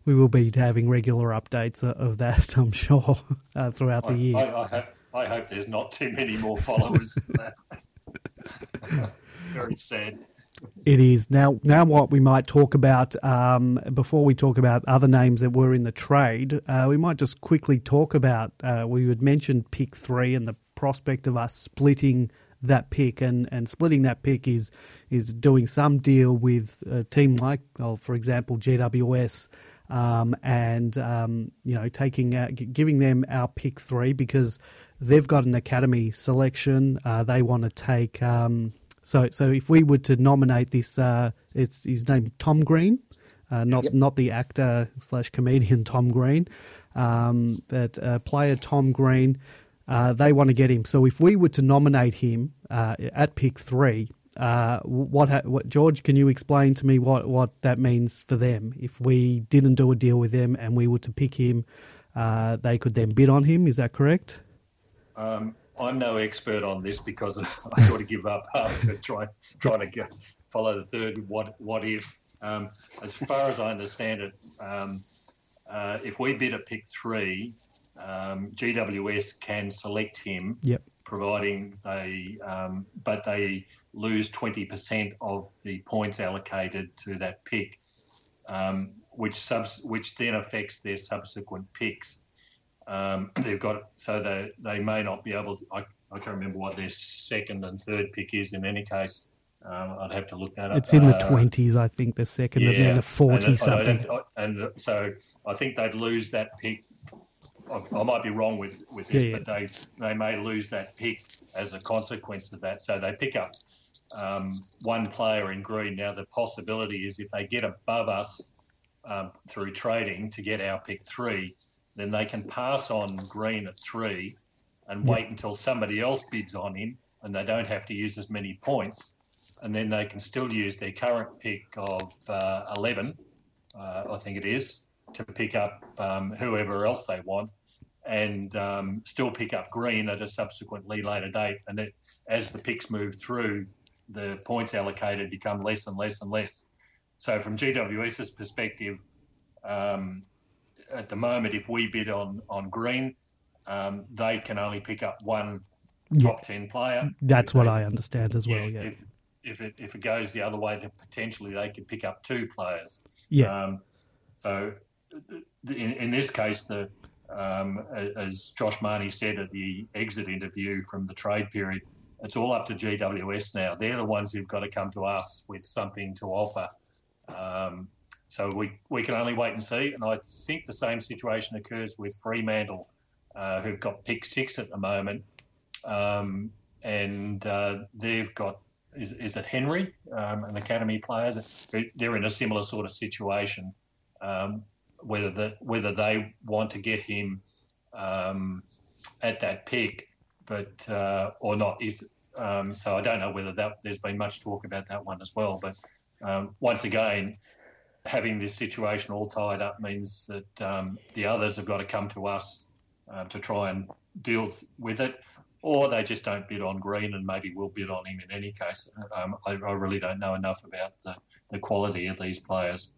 we will be having regular updates of that, [laughs] I'm sure, uh, throughout the year. I, I, I hope there's not too many more followers. For that. [laughs] Very sad. It is now. Now, what we might talk about um, before we talk about other names that were in the trade, uh, we might just quickly talk about. Uh, we would mention pick three and the prospect of us splitting that pick, and, and splitting that pick is is doing some deal with a team like, well, for example, GWS um, and um, you know taking out, giving them our pick three because they've got an academy selection. Uh, they want to take. Um, so so if we were to nominate this, uh, it's his name Tom Green. Uh, not yep. not the actor slash comedian Tom Green, um, but uh, player Tom Green. Uh, they want to get him. So if we were to nominate him uh, at pick three, uh, what, what George? Can you explain to me what, what that means for them? If we didn't do a deal with them and we were to pick him, uh, they could then bid on him. Is that correct? Um, I'm no expert on this because [laughs] I sort of give up [laughs] after trying trying to get, follow the third. What what if? Um, as far as I understand it, um, uh, if we bid at pick three, um, GWS can select him. Yep. Providing they, um, but they lose 20% of the points allocated to that pick, um, which subs- which then affects their subsequent picks. Um, [clears throat] they've got so they they may not be able. To, I, I can't remember what their second and third pick is. In any case, um, I'd have to look that up. It's in the uh, twenties, I think, the second, yeah, and then the forty and, something. And so I think they'd lose that pick I, might be wrong with, with this, yeah, but they they may lose that pick as a consequence of that. So they pick up um, one player in green. Now, the possibility is if they get above us um, through trading to get our pick three, then they can pass on green at three and wait until somebody else bids on him and they don't have to use as many points. And then they can still use their current pick of uh, 11, uh, I think it is, to pick up um, whoever else they want and um, still pick up green at a subsequently later date. And it, as the picks move through, the points allocated become less and less and less. So, from GWS's perspective, um, at the moment, if we bid on on green, um, they can only pick up one top ten player. That's if what they, I understand as well. Yeah. If, if it if it goes the other way, then potentially they could pick up two players. Yeah. Um, so, in, in this case, the um, as Josh Mahoney said at the exit interview from the trade period, it's all up to GWS now. They're the ones who've got to come to us with something to offer. Um, so we, we can only wait and see. And I think the same situation occurs with Fremantle, uh, who've got pick six at the moment. Um, and uh, they've got, is, is it Henry, um, an academy player? They're in a similar sort of situation. Um, whether the, whether they want to get him um, at that pick, but uh, or not is um, so I don't know whether that there's been much talk about that one as well. But um, once again, having this situation all tied up means that um, the others have got to come to us uh, to try and deal with it, or they just don't bid on Green and maybe we'll bid on him in any case. Um, I, I, really don't know enough about the, the quality of these players.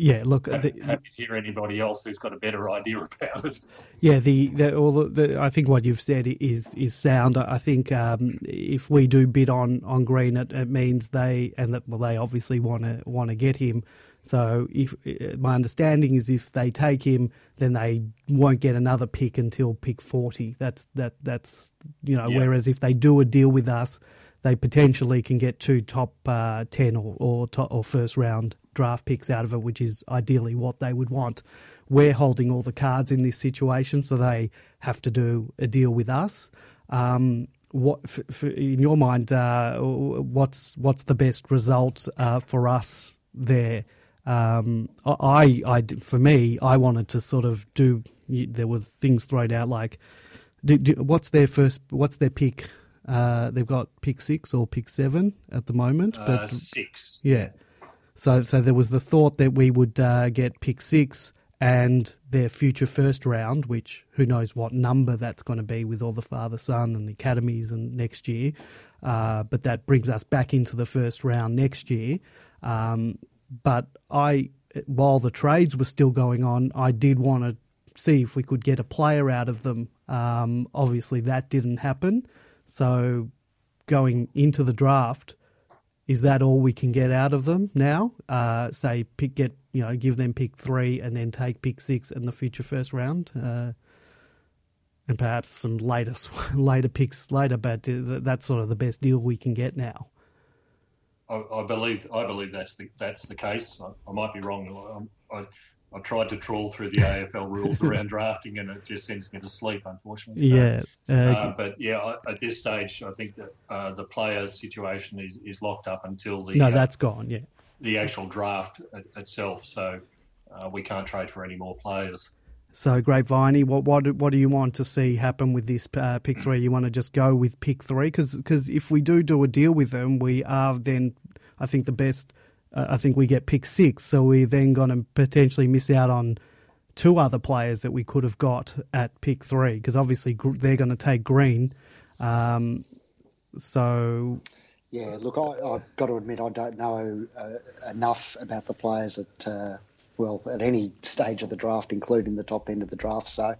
Yeah, look. Happy, the, happy to hear anybody else who's got a better idea about it. Yeah, the, the, all the, the, I think what you've said is is sound. I think um, if we do bid on on Green, it, it means they and that well, they obviously want to want to get him. So if my understanding is if they take him, then they won't get another pick until pick forty. That's that that's you know. Yeah. Whereas if they do a deal with us, they potentially can get two top uh, ten or or, or first round draft picks out of it, which is ideally what they would want. We're holding all the cards in this situation, so they have to do a deal with us. Um, what, in your mind, uh, what's what's the best result uh, for us there? Um, I, I, for me, I wanted to sort of do. There were things thrown out like, do, do, what's their first? What's their pick? Uh, they've got pick six or pick seven at the moment, but uh, six. Yeah. So, so there was the thought that we would uh, get pick six and their future first round, which who knows what number that's going to be with all the father son and the academies and next year. Uh, but that brings us back into the first round next year. Um, but I, while the trades were still going on, I did want to see if we could get a player out of them. Um, obviously, that didn't happen. So, going into the draft, is that all we can get out of them now? Uh, say pick get you know give them pick three and then take pick six in the future first round, uh, and perhaps some later [laughs] later picks later. But that's sort of the best deal we can get now. I, I believe I believe that's the that's the case. I, I might be wrong. I, I've tried to trawl through the AFL rules around [laughs] drafting, and it just sends me to sleep, unfortunately. So, yeah. Uh, uh, but yeah, at this stage, I think that uh, the player's situation is, is locked up until the no, uh, that's gone. Yeah. The actual draft itself, so uh, we can't trade for any more players. So, Grapeviney, what what what do you want to see happen with this uh, pick three? You want to just go with pick three because if we do do a deal with them, we are then I think the best I think we get pick six, so we're then going to potentially miss out on two other players that we could have got at pick three because obviously they're going to take Green. Um, so. Yeah, look, I, have got to admit I don't know uh, enough about the players at uh, well at any stage of the draft, including the top end of the draft. So,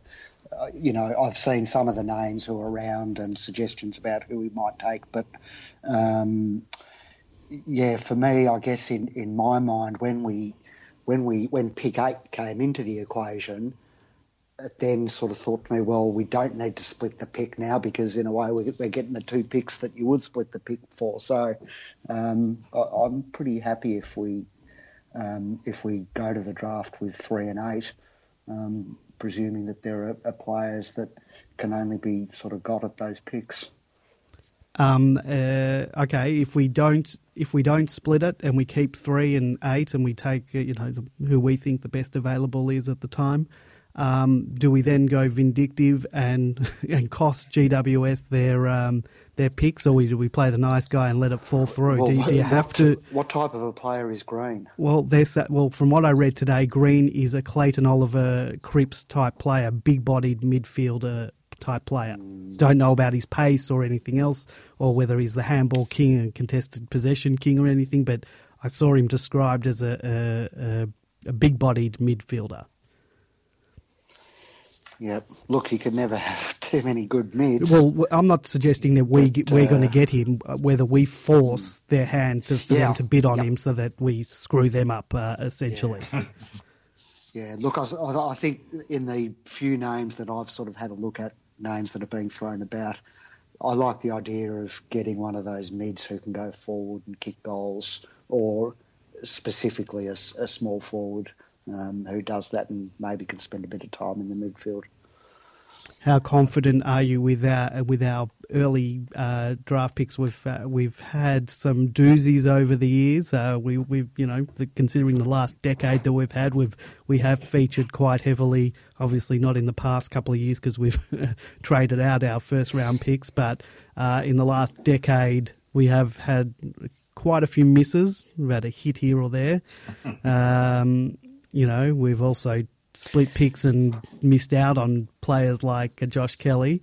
uh, you know, I've seen some of the names who are around and suggestions about who we might take, but um, yeah, for me, I guess in, in my mind, when we when we when pick eight came into the equation, it then sort of thought to me, well, we don't need to split the pick now because in a way we're, we're getting the two picks that you would split the pick for. So um, I, am pretty happy if we um, if we go to the draft with three and eight, um, presuming that there are, are players that can only be sort of got at those picks. Um, uh, okay, if we don't if we don't split it and we keep three and eight and we take uh, you know the, who we think the best available is at the time, um, do we then go vindictive and [laughs] and cost GWS their um, their picks, or do we play the nice guy and let it fall through? Well, do, you, do, you have to? What type of a player is Green? Well, there's well from what I read today, Green is a Clayton Oliver Cripps type player, big bodied midfielder type player. Don't know about his pace or anything else, or whether he's the handball king and contested possession king or anything. But I saw him described as a, a, a big bodied midfielder. Yeah, look, he could never [laughs] have too many good mids. Well, I'm not suggesting that we but, we're uh, going to get him. Uh, whether we force their hand to, for yeah, them to bid on yep. him so that we screw them up, uh, essentially. Yeah. [laughs] yeah. look, I, I, think in the few names that I've sort of had a look at names that are being thrown about. I like the idea of getting one of those mids who can go forward and kick goals, or specifically a, a small forward um, who does that and maybe can spend a bit of time in the midfield. How confident are you with our with our early uh, draft picks? We've uh, we've had some doozies over the years. Uh, we we've you know the, considering the last decade that we've had, we've we have featured quite heavily. Obviously, not in the past couple of years because we've [laughs] traded out our first round picks, but uh, in the last decade we have had quite a few misses. We've had a hit here or there. [laughs] Um, you know, we've also split picks and missed out on players like Josh Kelly.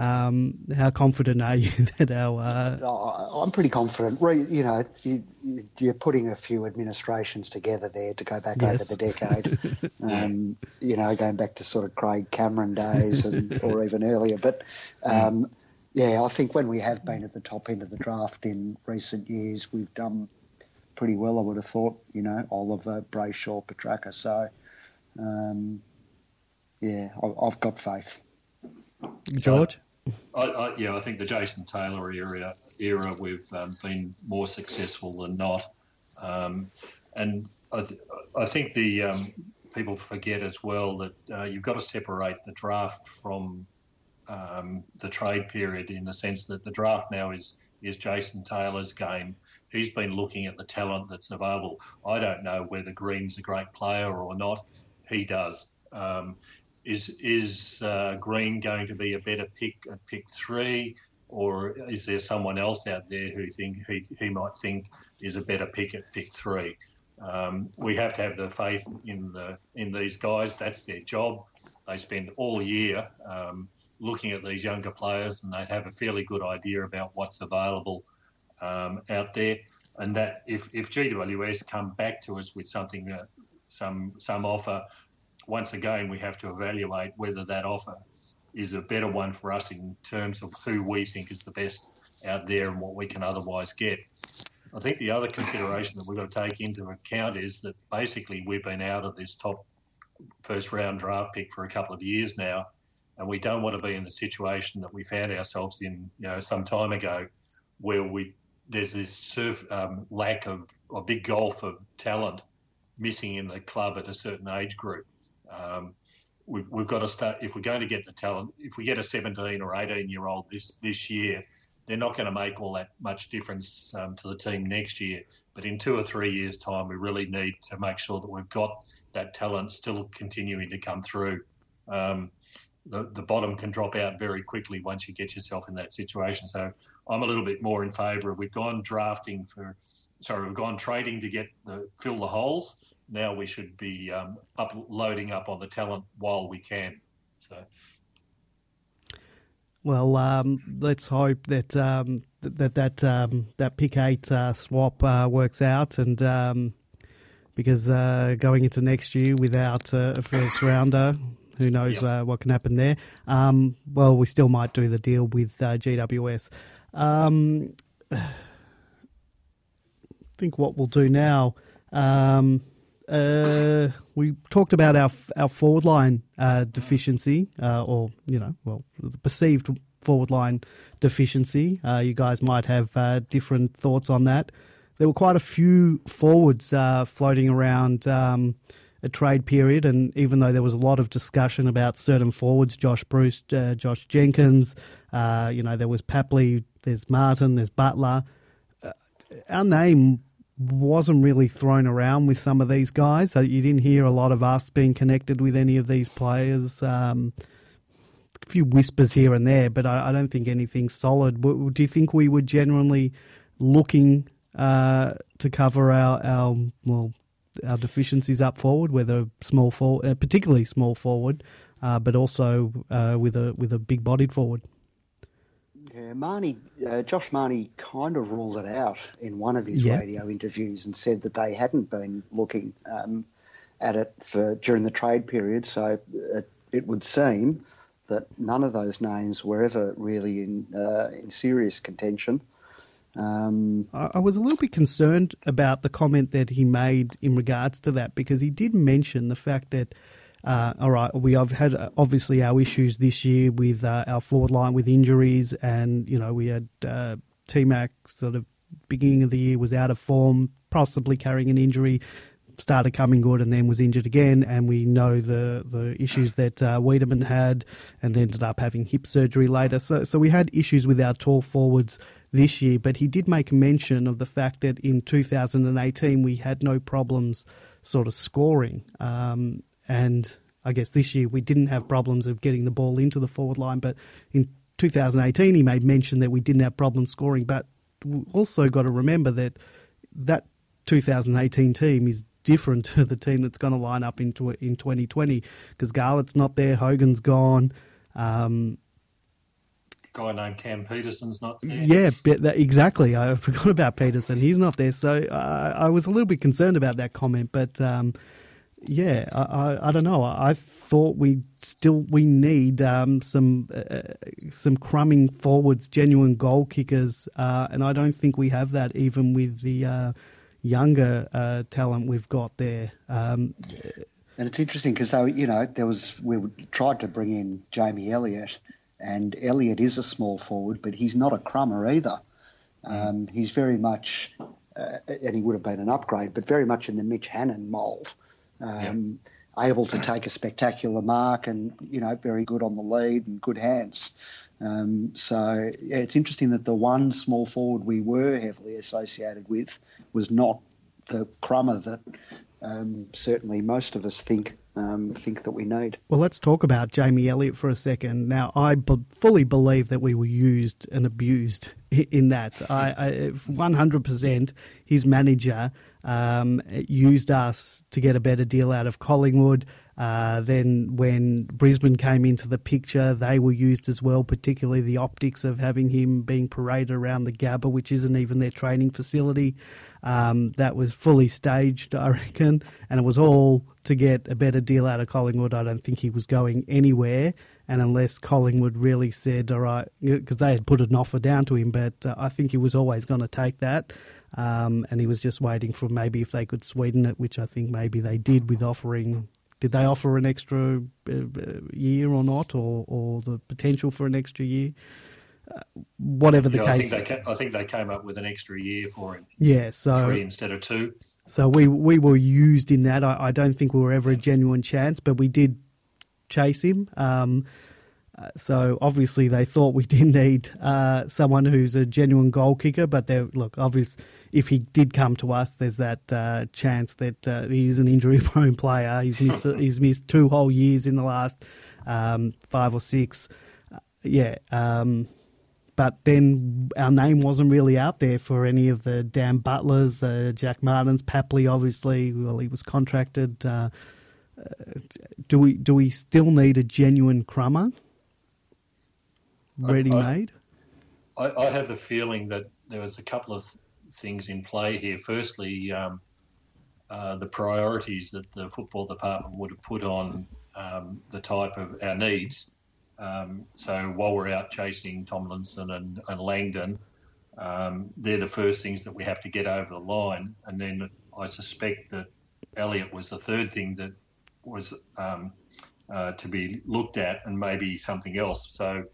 Um, how confident are you [laughs] that our? Uh... I'm pretty confident. You know, you, are putting a few administrations together there to go back yes. over the decade. [laughs] um, you know, going back to sort of Craig Cameron days and, [laughs] or even earlier. But um, yeah, I think when we have been at the top end of the draft in recent years, we've done pretty well. I would have thought. You know, Oliver, Brayshaw, Petracca. So. Um, yeah, I've got faith. George? I, I, yeah, I think the Jason Taylor era, era we've um, been more successful than not. Um, and I, th- I, think the um, people forget as well that uh, you've got to separate the draft from um, the trade period in the sense that the draft now is is Jason Taylor's game. He's been looking at the talent that's available. I don't know whether Green's a great player or not. He does. Um, is is uh, Green going to be a better pick at pick three, or is there someone else out there who think he, he might think is a better pick at pick three? Um, we have to have the faith in the in these guys. That's their job. They spend all year um, looking at these younger players, and they have a fairly good idea about what's available um, out there. And that if, if GWS come back to us with something, uh, some some offer once again, we have to evaluate whether that offer is a better one for us in terms of who we think is the best out there and what we can otherwise get. I think the other consideration that we've got to take into account is that basically we've been out of this top first round draft pick for a couple of years now, and we don't want to be in the situation that we found ourselves in, you know, some time ago, where we there's this surf, um, lack of a big gulf of talent missing in the club at a certain age group. Um, we've, we've got to start if we're going to get the talent. If we get a 17 or 18 year old this this year, they're not going to make all that much difference um, to the team next year. But in two or three years' time, we really need to make sure that we've got that talent still continuing to come through. Um, the, the bottom can drop out very quickly once you get yourself in that situation. So I'm a little bit more in favour of we've gone drafting for, sorry, we've gone trading to get the fill the holes now we should be um, uploading up on the talent while we can. So. Well, um, let's hope that um, that that um, that pick eight uh, swap uh, works out, and um, because uh, going into next year without uh, a first rounder, who knows yep. Uh, what can happen there? Um, well, we still might do the deal with uh, GWS. Um, I [sighs] think what we'll do now. Um, uh, we talked about our our forward line uh, deficiency, uh, or you know, well, the perceived forward line deficiency. Uh, you guys might have uh, different thoughts on that. There were quite a few forwards floating around um, a trade period, and even though there was a lot of discussion about certain forwards, Josh Bruce, Josh Jenkins, you know, there was Papley, there's Martin, there's Butler. our name wasn't really thrown around with some of these guys. So you didn't hear a lot of us being connected with any of these players. Um, a few whispers here and there, but I, I, don't think anything solid. Do you think we were generally looking uh, to cover our, our well our deficiencies up forward, whether small forward, uh, particularly small forward, uh, but also uh, with a with a big bodied forward? Yeah, Mahoney, uh, Josh Mahoney kind of ruled it out in one of his radio interviews and said that they hadn't been looking um, at it for during the trade period. So it, it, would seem that none of those names were ever really in uh, in serious contention. Um, I was a little bit concerned about the comment that he made in regards to that because he did mention the fact that uh, all right, we have had uh, obviously our issues this year with uh, our forward line with injuries, and you know we had uh, T Mac sort of beginning of the year was out of form, possibly carrying an injury. Started coming good and then was injured again, and we know the the issues that uh, Weideman had, and ended up having hip surgery later. So, so we had issues with our tall forwards this year. But he did make mention of the fact that in 2018 we had no problems sort of scoring. Um, and I guess this year we didn't have problems of getting the ball into the forward line, but in 2018 he made mention that we didn't have problems scoring. But we also got to remember that that 2018 team is different [laughs] to the team that's going to line up into in 2020 because Garlett's not there, Hogan's gone. Um, guy named Cam Pedersen's not there. Yeah, that, exactly. I forgot about Peterson. He's not there, so uh, I was a little bit concerned about that comment. But um, yeah, I, I, I, don't know. I thought we still we need um, some uh, some crumbing forwards, genuine goal kickers, uh, and I don't think we have that even with the uh, younger uh, talent we've got there. Um, and it's interesting because though you know there was we tried to bring in Jamie Elliott, and Elliott is a small forward, but he's not a crummer either. Mm. Um, he's very much, uh, and he would have been an upgrade, but very much in the Mitch Hannan mould. Um, Able to take a spectacular mark and you know very good on the lead and good hands. Um, so yeah, it's interesting that the one small forward we were heavily associated with was not the crummer that um, certainly most of us think um, think that we need. Well, let's talk about Jamie Elliott for a second. Now, I b- fully believe that we were used and abused in that. I, I 100% his manager um, used us to get a better deal out of Collingwood. Uh, then, when Brisbane came into the picture, they were used as well, particularly the optics of having him being paraded around the Gabba, which isn't even their training facility. Um, that was fully staged, I reckon, and it was all to get a better deal out of Collingwood. I don't think he was going anywhere, and unless Collingwood really said, all right, because they had put an offer down to him, but uh, I think he was always going to take that. Um, and he was just waiting for maybe if they could sweeten it, which I think maybe they did with offering did they offer an extra uh, year or not, or, or the potential for an extra year? Uh, whatever the yeah, case. I think, they, I think they came up with an extra year for him. Yeah, so three instead of two. So we we were used in that. I, I don't think we were ever a genuine chance, but we did chase him. Um, uh, so obviously they thought we [laughs] did need uh, someone who's a genuine goal kicker. But they look, obviously, if he did come to us, there's that uh, chance that uh, he's an injury-prone [laughs] player. He's missed [laughs] he's missed two whole years in the last um, five or six. Uh, yeah. Um, but then our name wasn't really out there for any of the Dan Butlers, uh, Jack Martins, Papley. Obviously, well, he was contracted. Do we do we still need a genuine crummer, ready made? I, I, have the feeling that there was a couple of things in play here. Firstly, um, uh, the priorities that the football department would have put on um, the type of our needs. Um, so while we're out chasing Tomlinson and, and Langdon, um, they're the first things that we have to get over the line. And then I suspect that Elliott was the third thing that was um, uh, to be looked at, and maybe something else. So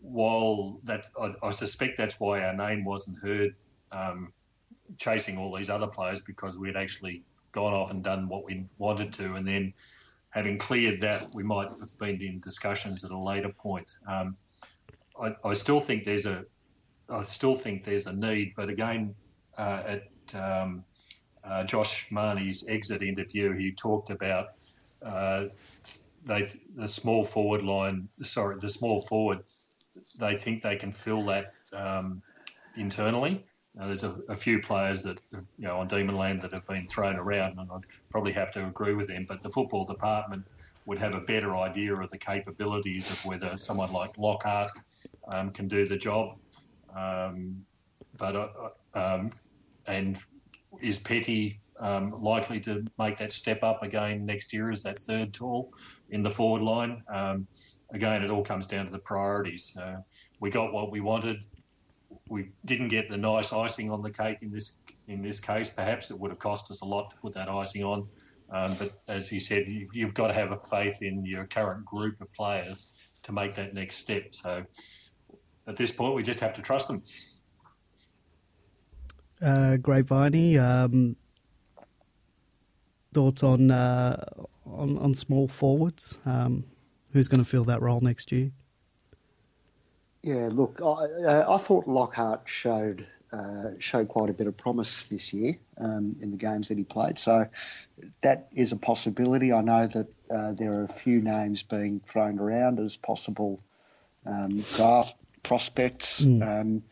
while that, I, I suspect that's why our name wasn't heard um, chasing all these other players because we'd actually gone off and done what we wanted to, and then having cleared that, we might have been in discussions at a later point. Um, I, I, still think there's a, I still think there's a need, but again, uh, at um, uh, Josh Mahoney's exit interview, he talked about uh, they the small forward line. Sorry, the small forward. They think they can fill that um, internally. Now, there's a, a, few players that you know on Demonland that have been thrown around, and I'd probably have to agree with them. But the football department would have a better idea of the capabilities of whether someone like Lockhart um, can do the job. Um, but uh, uh um, and is Petty um, likely to make that step up again next year as that third tall in the forward line. Um, again, it all comes down to the priorities. Uh, we got what we wanted. We didn't get the nice icing on the cake in this in this case. Perhaps it would have cost us a lot to put that icing on. Um, but as he said, you, you've got to have a faith in your current group of players to make that next step. So at this point, we just have to trust them. Uh, Grapeviney, um, thoughts on uh, on, on small forwards? Um, who's going to fill that role next year? Yeah, look, I, I thought Lockhart showed uh, showed quite a bit of promise this year um, in the games that he played. So that is a possibility. I know that uh, there are a few names being thrown around as possible um, draft prospects. Mm. Um,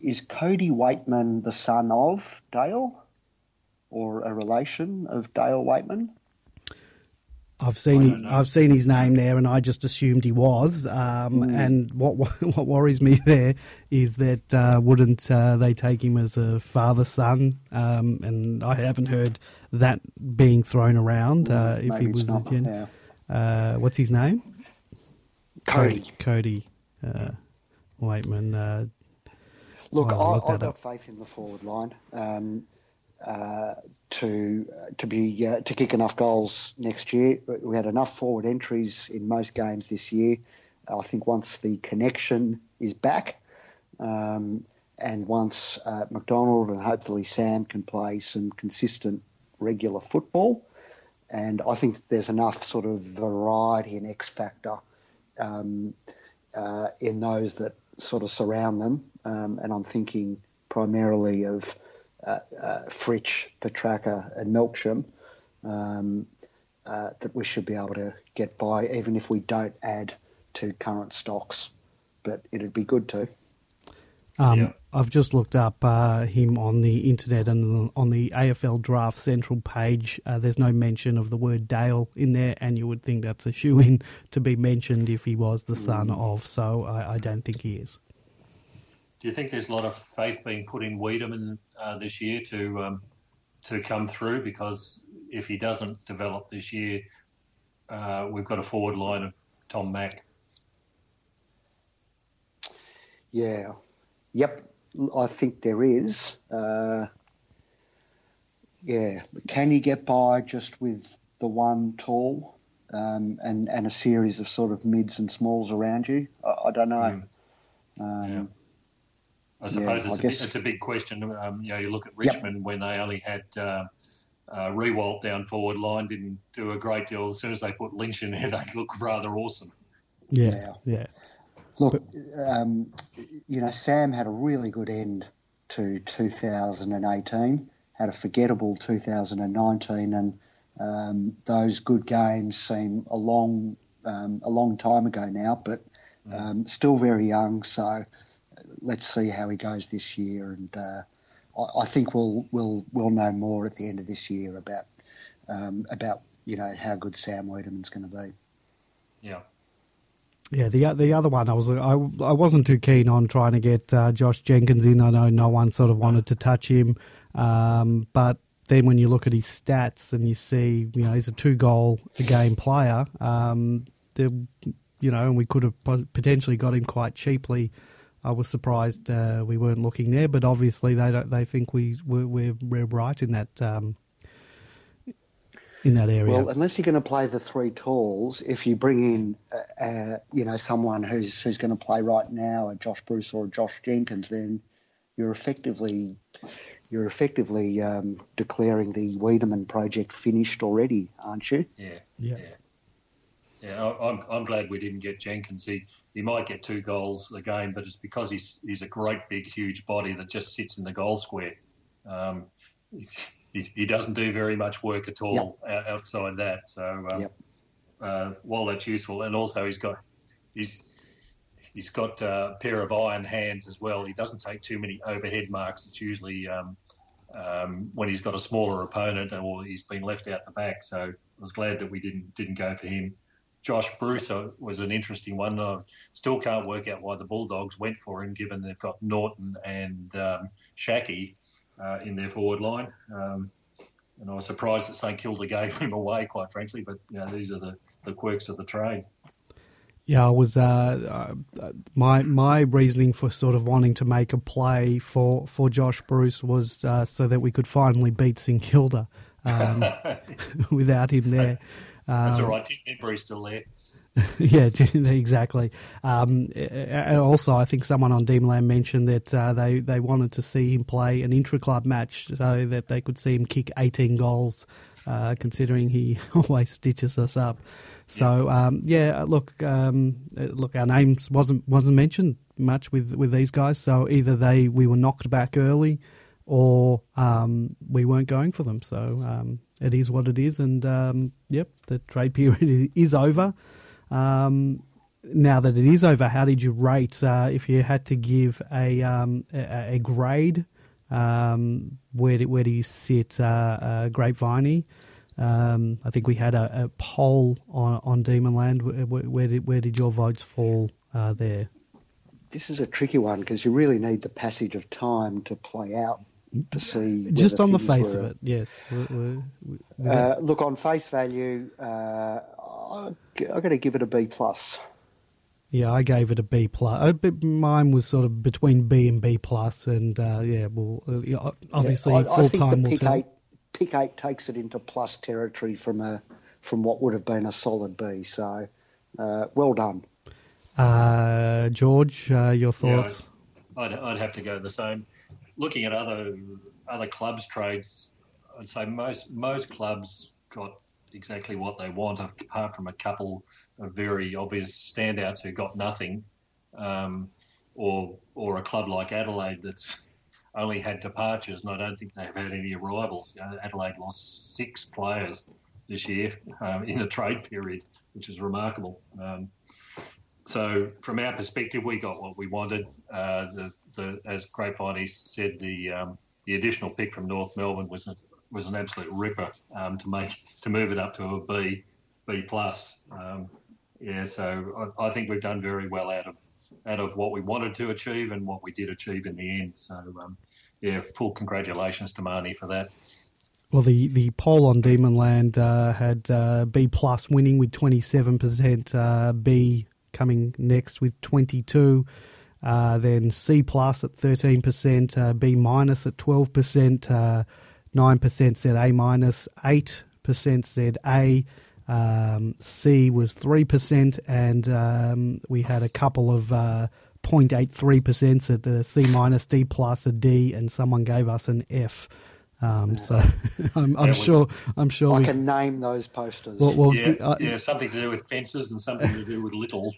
is Cody Weightman the son of Dale? Or a relation of Dale Weightman? I've seen I've seen his name there, and I just assumed he was. Um, mm. And what [laughs] what worries me there is that uh, wouldn't uh, they take him as a father son? Um, and I haven't heard that being thrown around. Uh, if he was not, yeah. Uh, what's his name? Cody. Cody uh, Weightman. Uh, Look, I, have got faith in the forward line. Um, uh, to to be uh, to kick enough goals next year. We had enough forward entries in most games this year. I think once the connection is back, um, and once uh, McDonald and hopefully Sam can play some consistent, regular football, and I think there's enough sort of variety and X factor um, uh, in those that sort of surround them. Um, and I'm thinking primarily of uh, uh, Fritsch, Petracca, and Melksham, um, uh, that we should be able to get by, even if we don't add to current stocks. But it'd be good to. Um, yeah. I've just looked up uh, him on the internet and on the AFL Draft Central page. Uh, there's no mention of the word Dale in there, and you would think that's a shoe in [laughs] to be mentioned if he was the son mm. of. So I, I, don't think he is. Do you think there's a lot of faith being put in Weideman uh, this year to um, to come through? Because if he doesn't develop this year, uh, we've got a forward line of Tom Mack. Yeah, yep. I think there is. Uh, yeah, can you get by just with the one tall um, and and a series of sort of mids and smalls around you? I, I don't know. Mm. Um, yeah. I suppose yeah, it's, I a big, it's, a big, question. Um, you know, you look at Richmond yep. when they only had uh, uh, Riewoldt down forward line, didn't do a great deal. As soon as they put Lynch in there, [laughs] they look rather awesome. Yeah, yeah. Look, um, you know, Sam had a really good end to 2018, had a forgettable 2019, and um, those good games seem a long, um, a long time ago now, but mm. um, still very young. So let's see how he goes this year, and uh, I, I, think we'll we'll we'll know more at the end of this year about um, about you know how good Sam Weideman's going to be. Yeah. Yeah, the the other one I was I, I wasn't too keen on trying to get uh, Josh Jenkins in. I know no one sort of wanted to touch him, um, but then when you look at his stats and you see, you know, he's a two goal a game player. Um, the, you know, and we could have potentially got him quite cheaply I was surprised uh, we weren't looking there, but obviously they don't, they think we we're, we're, we're right in that um, in that area. Well, unless you're going to play the three talls, if you bring in uh, uh, you know someone who's who's going to play right now, a Josh Bruce or a Josh Jenkins, then you're effectively you're effectively um, declaring the Weideman project finished already, aren't you? Yeah, yeah. yeah. Yeah, I'm, I'm glad we didn't get Jenkins. He he might get two goals a game, but it's because he's he's a great big huge body that just sits in the goal square. Um, he, he doesn't do very much work at all yep. outside that. So um, yep. uh, while that's useful, and also he's got he's he's got a pair of iron hands as well. He doesn't take too many overhead marks. It's usually um, um, when he's got a smaller opponent or he's been left out the back. So I was glad that we didn't didn't go for him. Josh Bruce was an interesting one. I still can't work out why the Bulldogs went for him, given they've got Naughton and um, uh, in their forward line. Um, and I was surprised that St Kilda [laughs] gave him away, quite frankly. But you know, these are the, the quirks of the trade. Yeah, I was uh, uh, my my reasoning for sort of wanting to make a play for, for Josh Bruce was uh, so that we could finally beat St Kilda um, [laughs] [laughs] without him there. That's all right. um. Tim Membrey's still there. [laughs] yeah, [laughs] exactly. Um, and also, I think someone on Demonland mentioned that uh, they, they wanted to see him play an intra club match so that they could see him kick 18 goals, uh, considering he [laughs] always stitches us up. So yeah, um, yeah look, um, look, our names wasn't wasn't mentioned much with, with these guys. So either they we were knocked back early, or um, we weren't going for them. So um, it is what it is, and um, yep, the trade period [laughs] is over. Um, now that it is over, how did you rate uh, if you had to give a um, a, a, grade? Um, where do, where do you sit, uh, uh, Grapeviney? Um, I think we had a, a poll on on Demonland. Where, where, did where did your votes fall uh, there? This is a tricky one because you really need the passage of time to play out to see. Just on the face were. of it, yes. We're, we're, uh, look, on face value, uh, I'm going to give it a B plus. Yeah, I gave it a B plus. Mine was sort of between B and B plus, and uh, yeah, well, uh, obviously yeah, full time will tell. Eight, pick eight takes it into plus territory from a from what would have been a solid B. So, uh, well done. Uh, George, uh, your thoughts? Yeah, I'd, I'd have to go the same. Looking at other other clubs trades, I'd say most most clubs got exactly what they want, apart from a couple of very obvious standouts who got nothing, um, or or a club like Adelaide that's only had departures, and I don't think they've had any arrivals. Adelaide lost six players this year um, in the trade period, which is remarkable. Um, so, from our perspective, we got what we wanted. Uh, the, the, as Grapevine said, the um, the additional pick from North Melbourne was a, was an absolute ripper um, to make to move it up to a B B plus. Um, yeah, so I, I, think we've done very well out of out of what we wanted to achieve and what we did achieve in the end. So um, yeah, full congratulations to Marnie for that. Well, the, the poll on Demonland uh, had uh, B plus winning with twenty seven percent, uh, B coming next with twenty two. Uh, then C plus at thirteen percent, uh, B minus at twelve percent, uh, nine percent said A minus, eight percent said A, um, C was 3%, and um, we had a couple of uh, 0.83% at the C minus, D plus, a D, and someone gave us an F. Um, so [laughs] I'm, I'm yeah, sure. I'm sure I we can name those posters. Well, well yeah, uh, yeah, something to do with fences and something to do with little.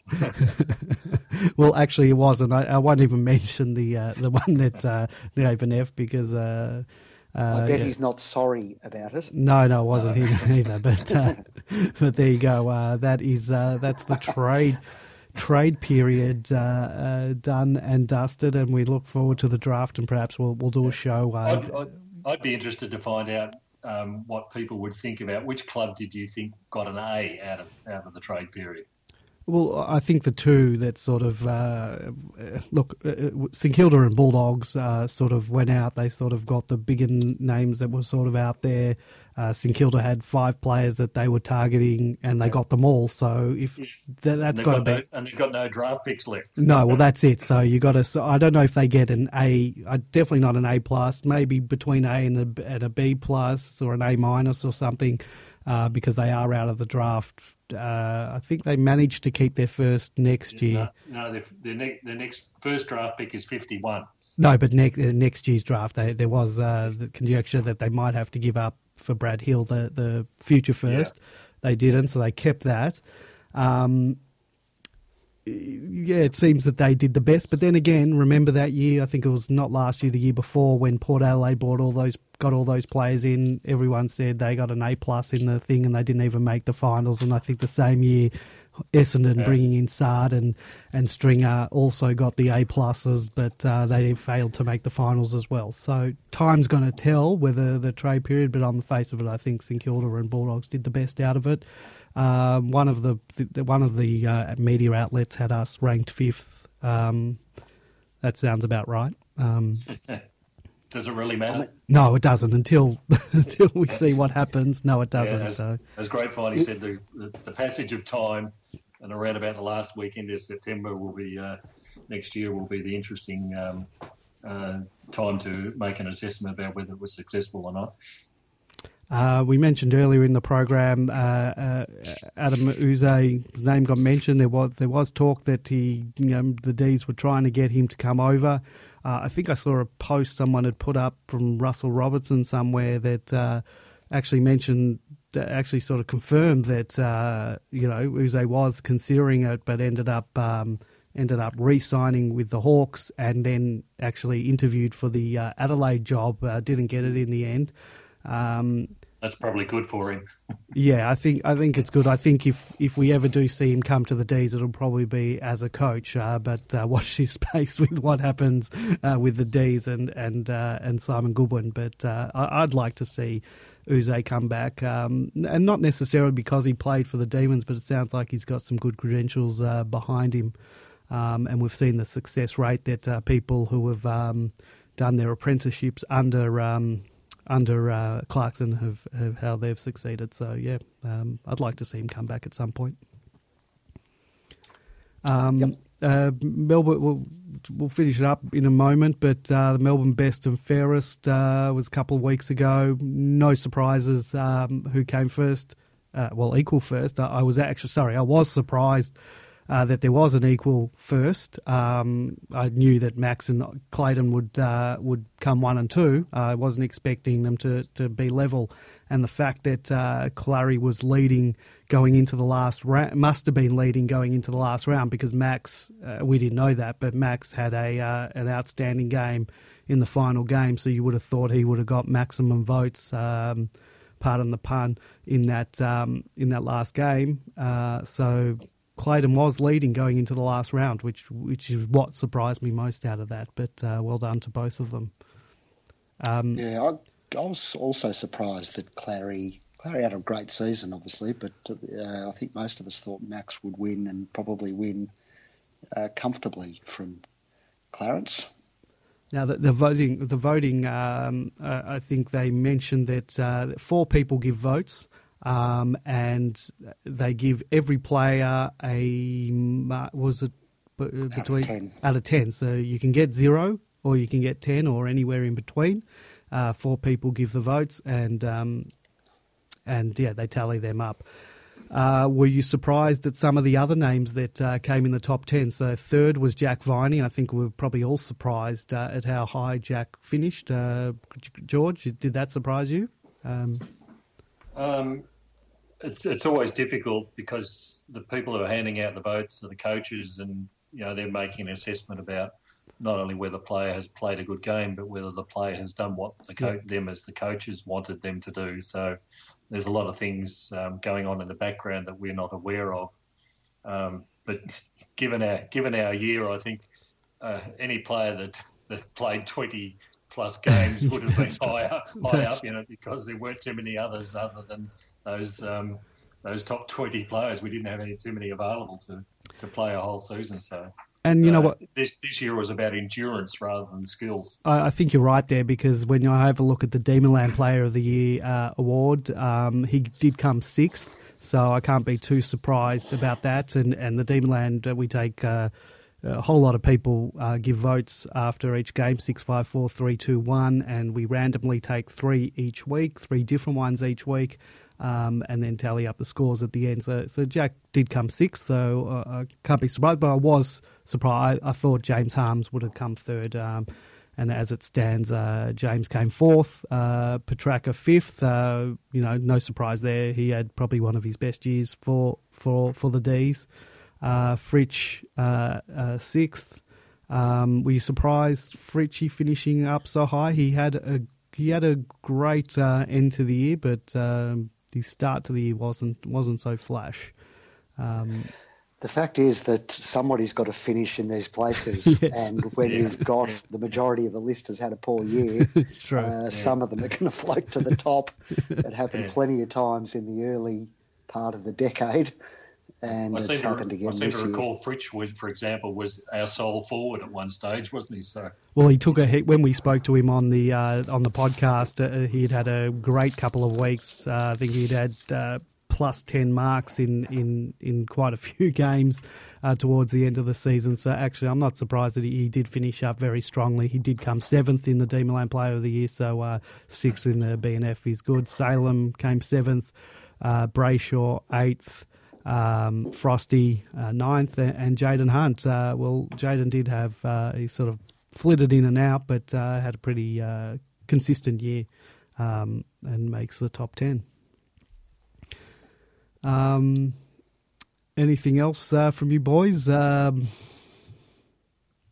[laughs] well, actually, it wasn't. I, I won't even [laughs] mention the uh, the one that uh, gave an F because uh, uh, I bet yeah. he's not sorry about it. No, no, it wasn't him either. But uh, but there you go. Uh, that is uh, that's the trade trade period uh, uh, done and dusted, and we look forward to the draft. And perhaps we'll we'll do a show. I'd, I'd, I'd, be interested to find out um, what people would think about which club did you think got an A out of out of the trade period. Well, I think the two that sort of uh, look, uh, uh, St Kilda and Bulldogs uh, sort of went out. They sort of got the bigger names that were sort of out there. Uh, St Kilda had five players that they were targeting, and they got them all. So if th- that's got to be, no, and they've got no draft picks left. No, well that's it. So you got to. So I don't know if they get an A. Uh, definitely not an A plus. Maybe between A and a, and a B plus or an A minus or something uh, because they are out of the draft. Uh, I think they managed to keep their first next year. No, no their, their, ne- next first draft pick is 51. No, but ne- uh, next year's draft, they, there was uh, the conjecture that they might have to give up for Brad Hill the, the future first. Yeah. They didn't, so they kept that. Um, yeah, it seems that they did the best. But then again, remember that year? I think it was not last year, the year before, when Port Adelaide bought all those, got all those players in. Everyone said they got an A plus in the thing, and they didn't even make the finals. And I think the same year, Essendon yeah. bringing in Saad and and Stringer also got the A pluses, but uh, they failed to make the finals as well. So time's going to tell whether the trade period. But on the face of it, I think St Kilda and Bulldogs did the best out of it. Um, one of the, the, one of the uh, media outlets had us ranked fifth. Um, that sounds about right. Um, [laughs] Does it really matter? No, it doesn't until [laughs] until we see what happens. No, it doesn't. Yeah, as, so. as Grapevine said, the, the, the, passage of time and around about the last weekend of September will be uh, next year will be the interesting um, uh, time to make an assessment about whether it was successful or not. Uh, we mentioned earlier in the program, uh, uh, Adem Yze name got mentioned. There was there was talk that he, you know, the D's were trying to get him to come over. Uh, I think I saw a post someone had put up from Russell Robertson somewhere that uh, actually mentioned, actually sort of confirmed that uh, you know Yze was considering it, but ended up. Um, ended up re-signing with the Hawks and then actually interviewed for the Adelaide job. didn't get it in the end. Um, That's probably good for him. yeah, I think I think it's good. I think if if we ever do see him come to the D's, it'll probably be as a coach. Uh, but uh, watch his [laughs] space with what happens uh, with the D's and and uh, and Simon Goodwin. But uh, I, would like to see Yze come back, um, and not necessarily because he played for the Demons, but it sounds like he's got some good credentials uh, behind him. Um, and we've seen the success rate that people who have um, done their apprenticeships under um, under uh, Clarkson have, have, how they've succeeded. So yeah, um, I'd like to see him come back at some point. Um, yep. uh, Melbourne, we'll, we'll, finish it up in a moment, but uh, the Melbourne Best and Fairest uh, was a couple of weeks ago. No surprises um, who came first. Uh, well, equal first. I, I was actually sorry. I was surprised uh, that there was an equal first. Um, I knew that Max and Clayton would uh, would come one and two. I wasn't expecting them to, to be level, and the fact that uh, Clary was leading going into the last round must have been leading going into the last round because Max uh, we didn't know that, but Max had a uh, an outstanding game in the final game, so you would have thought he would have got maximum votes. Um, pardon the pun in that um, in that last game. Uh, so Clayton was leading going into the last round, which which is what surprised me most out of that. But uh, well done to both of them. Um, yeah, I, I, was also surprised that Clary Clary had a great season, obviously, but uh, I think most of us thought Max would win and probably win uh, comfortably from Clarence. Now the, the voting, the voting, um, uh, I think they mentioned that uh, four people give votes. Um, and they give every player a was it between out of, out of ten. So you can get zero, or you can get ten, or anywhere in between. Uh, four people give the votes, and um, and yeah, they tally them up. Uh, were you surprised at some of the other names that uh, came in the top 10? So, third was Jack Viney. I think we are probably all surprised uh, at how high Jack finished. Uh, George, did that surprise you? Um, um, it's it's always difficult because the people who are handing out the votes are the coaches, and you know they're making an assessment about not only whether the player has played a good game, but whether the player has done what the co- them as the coaches wanted them to do. So there's a lot of things um, going on in the background that we're not aware of. Um, but given our given our year, I think uh, any player that that played 20 plus [laughs] games would have been higher high up in it because there weren't too many others other than those um, those top [laughs] twenty players. We didn't have any too many available to, to play a whole season. So and you know uh, what? This this year was about endurance rather than skills. I, I, think you're right there because when I have a look at the Demonland Player of the Year uh, award, um, he did come sixth. So I can't be too surprised about that. And and the Demonland uh, we take. Uh, a whole lot of people uh, give votes after each game six, five, four, three, two, one, and we randomly take three each week, three different ones each week um, and then tally up the scores at the end. So, so Jack did come sixth, though uh, I can't be surprised, but I was surprised. I, I thought James Harmes would have come third. Um, and as it stands, uh, James came fourth, uh, Petracca fifth. Uh, you know, no surprise there. He had probably one of his best years for for for the D's. Uh, Fritsch uh, uh, sixth. Um, were you surprised Fritchie finishing up so high? He had a he had a great uh, end to the year, but um, the start to the year wasn't wasn't so flash. Um, the fact is that somebody's got to finish in these places, [laughs] yes. and when yeah. you've got the majority of the list has had a poor year, [laughs] uh, yeah. some of them are going to float to the top. [laughs] it happened yeah. plenty of times in the early part of the decade and I it's happened to, again. I seem to recall Fritsch, was, for example, was our sole forward at one stage, wasn't he? So well, he took a hit when we spoke to him on the uh, on the podcast. Uh, he'd had a great couple of weeks. Uh, I think he'd had. Uh, plus 10 marks in, in, in quite a [laughs] few games uh, towards the end of the season. So, actually, I'm not surprised that he, he, did finish up very strongly. He did come seventh in the Demonland Player of the Year, so uh, sixth in the BNF is good. Salem came seventh, uh, Brayshaw eighth um, Frosty uh, ninth, and Jayden Hunt. Uh, well, Jayden did have uh, he sort of flitted in and out, but uh, had a pretty uh, consistent year um, and makes the top ten. Um, anything else uh, from you boys? Um,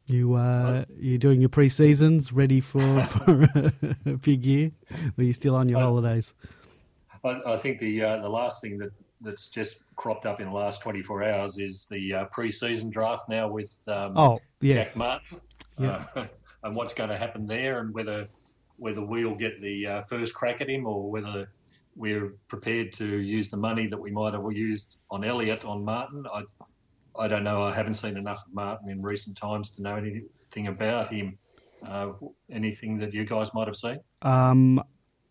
you uh, you doing your pre seasons, ready for, [laughs] for a big year? Or are you still on your holidays? I, I think the uh, the last thing that that's just cropped up in the last 24 hours is the uh, pre-season draft now with um, oh, yes. Jack Martin yeah. uh, [laughs] and what's going to happen there and whether whether we'll get the uh, first crack at him or whether we're prepared to use the money that we might have used on Elliott on Martin. I I don't know. I haven't seen enough of Martin in recent times to know anything about him. Uh, anything that you guys might have seen? Um,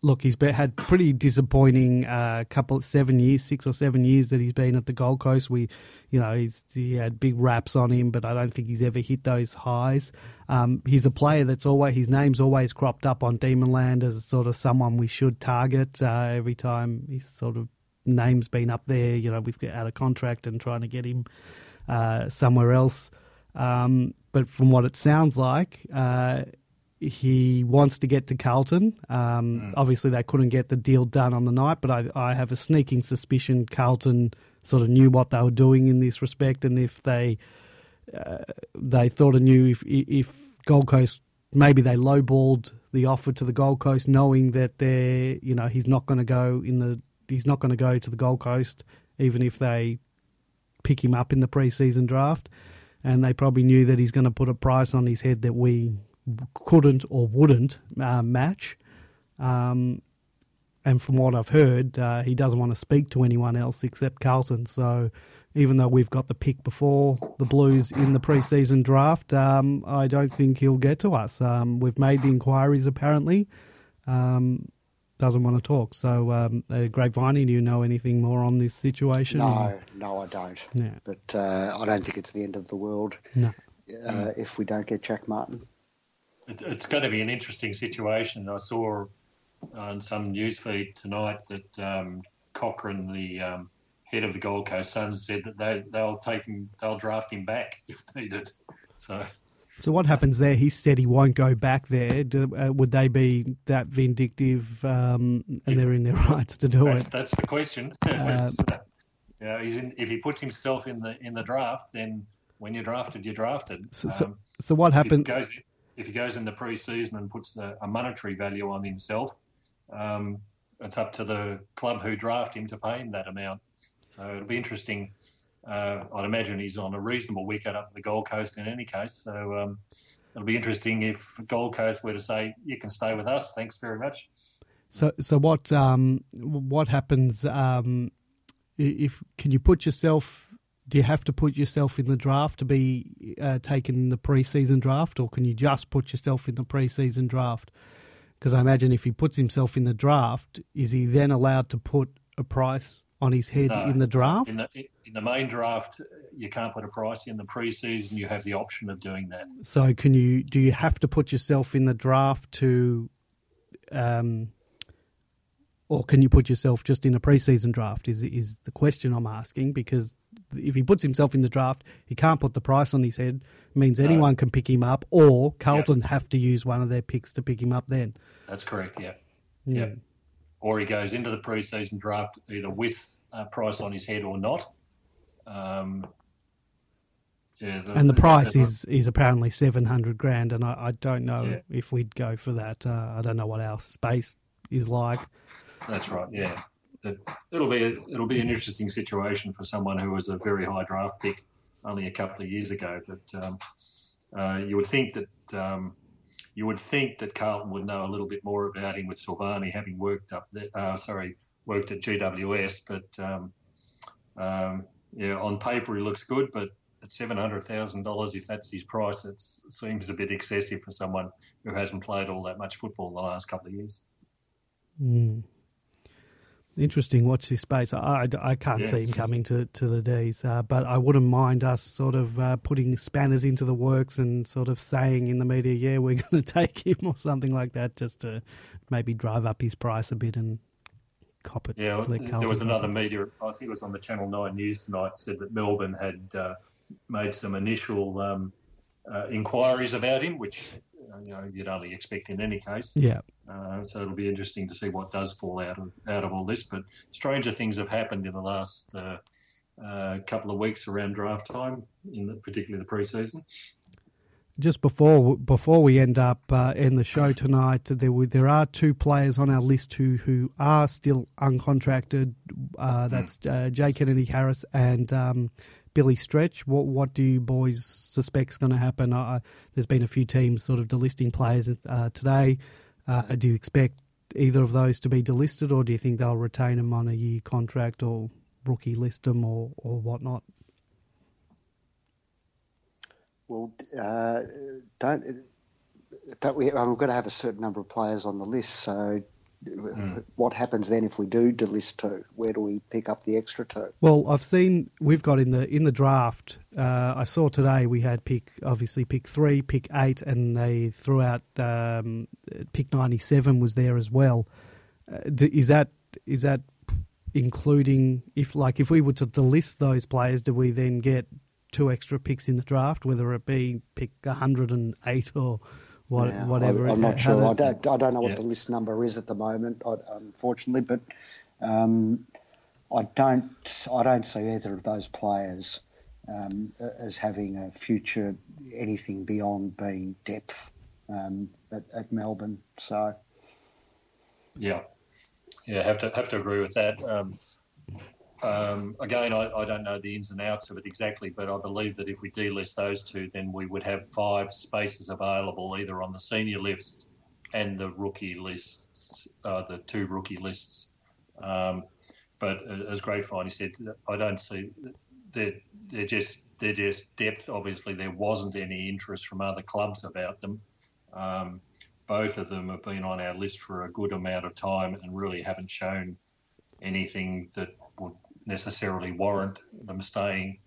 look, he's been, had pretty disappointing uh, couple seven years, six or seven years that he's been at the Gold Coast. We, you know, he's, he had big raps on him, but I don't think he's ever hit those highs. Um, he's a player that's always his name's always cropped up on Demonland as sort of someone we should target uh, every time he's sort of name's been up there. You know, with out of contract and trying to get him uh, somewhere else. Um, but from what it sounds like, uh, he wants to get to Carlton. Um, mm. Obviously, they couldn't get the deal done on the night, but I, I, have a sneaking suspicion Carlton sort of knew what they were doing in this respect, and if they uh, they thought of knew if if Gold Coast maybe they lowballed the offer to the Gold Coast, knowing that they're you know he's not going to go in the he's not going to go to the Gold Coast, even if they pick him up in the preseason draft, and they probably knew that he's going to put a price on his head that we couldn't or wouldn't uh, match. Um, and from what I've heard, uh, he doesn't want to speak to anyone else except Carlton. So even though we've got the pick before the Blues in the preseason draft, um, I don't think he'll get to us. Um, we've made the inquiries apparently. Um, doesn't want to talk. So, um, uh, Grapevine, do you know anything more on this situation? No, or? no, I don't. Yeah. But uh, I don't think it's the end of the world no. uh, if we don't get Jack Martin it, it's going to be an interesting situation. I saw on some news feed tonight that um, Cochrane, the um, head of the Gold Coast Suns, said that they they'll take him, they'll draft him back [laughs] if needed. So. So what happens there? He said he won't go back there. Do, uh, would they be that vindictive, um, and they're in their [laughs] rights to do that's, it? That's the question. [laughs] Uh, uh, you know, he's in, if he puts himself in the in the draft, then when you're drafted, you're drafted. So, so, um, so what happens? If he goes in the pre-season and puts a, a monetary value on himself, um, it's up to the club who draft him to pay him that amount. So it'll be interesting. Uh, I'd imagine he's on a reasonable wicket up the Gold Coast in any case. So um, it'll be interesting if Gold Coast were to say, "You can stay with us, thanks very much." So, so what um, what happens um, if can you put yourself do you have to put yourself in the draft to be uh, taken in the preseason draft, or can you just put yourself in the preseason draft? Because I imagine if he puts himself in the draft, is he then allowed to put a price on his head no, in the draft? In the, in the main draft, you can't put a price. In the preseason, you have the option of doing that. So, can you? Do you have to put yourself in the draft to? Um, or can you put yourself just in a preseason draft? Is is the question I'm asking because if he puts himself in the draft, he can't put the price on his head. It means anyone no. can pick him up, or Carlton yep. have to use one of their picks to pick him up. Then that's correct. Yeah, yeah. Hmm. Or he goes into the preseason draft either with a price on his head or not. Um, yeah, the, and the price is is apparently seven hundred grand, and I, I don't know yeah. if we'd go for that. Uh, I don't know what our space is like. That's right. Yeah, it, will be a, it'll be an interesting situation for someone who was a very high draft pick only a couple of years ago. But um, uh, you would think that um, you would think that Carlton would know a little bit more about him with Silvagni having worked up there. Uh, sorry, worked at GWS. But um, um, yeah, on paper he looks good, but at seven hundred thousand dollars, if that's his price, it seems a bit excessive for someone who hasn't played all that much football in the last couple of years. Mm. Interesting. Watch this space. I, I can't yeah. see him coming to, to the D's, uh, but I wouldn't mind us sort of uh, putting spanners into the works and sort of saying in the media, yeah, we're [laughs] going to take him or something like that, just to maybe drive up his price a bit and cop it. Yeah, there was another media, I think it was on the Channel 9 News tonight, said that Melbourne had uh, made some initial um, uh, inquiries about him, which you know you'd only expect in any case. Yeah. Uh, so it'll be interesting to see what does fall out of out of all this. But stranger things have happened in the last uh, uh, couple of weeks around draft time, in the, particularly the preseason. Just before before we end up uh, in the show tonight, there were, there are two players on our list who who are still uncontracted. Uh, that's uh, Jay Kennedy Harris and um, Billy Stretch. What what do you boys suspect is going to happen? Uh, there's been a few teams sort of delisting players uh, today. Uh, do you expect either of those to be delisted, or do you think they'll retain them on a year contract or rookie list them or, or whatnot? Well, uh, don't don't we? I'm going to have a certain number of players on the list. So, mm. what happens then if we do delist two? Where do we pick up the extra two? Well, I've seen we've got in the in the draft. Uh, I saw today we had pick obviously pick three, pick eight, and they threw out um, pick ninety seven was there as well. Uh, is that is that including if like if we were to delist those players, do we then get two extra picks in the draft, whether it be pick 108 or what, yeah, whatever. I, am not sure. I don't, I don't know what yeah. the list number is at the moment, unfortunately, but um, I don't I don't see either of those players um, as having a future anything beyond being depth um, at, at, Melbourne. So, yeah, yeah, have to have to agree with that. Um, again, I, I, don't know the ins and outs of it exactly, but I believe that if we delist those two, then we would have five spaces available either on the senior list and the rookie lists, uh, the two rookie lists. Um, but as Grapevine said, I don't see they're, they're just they're just depth. Obviously, there wasn't any interest from other clubs about them. Um, both of them have been on our list for a good amount of time and really haven't shown anything that would necessarily warrant them staying.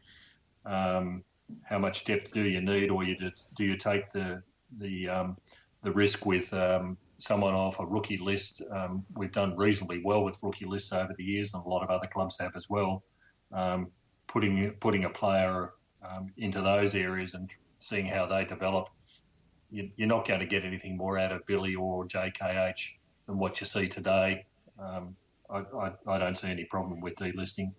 Um, how much depth do you need, or you just, do you take the the um, the risk with um, someone off a rookie list? Um, we've done reasonably well with rookie lists over the years, and a lot of other clubs have as well. Um, putting putting a player into those areas and seeing how they develop, you, are not going to get anything more out of Billy or JKH than what you see today. Um, I, I, I don't see any problem with delisting.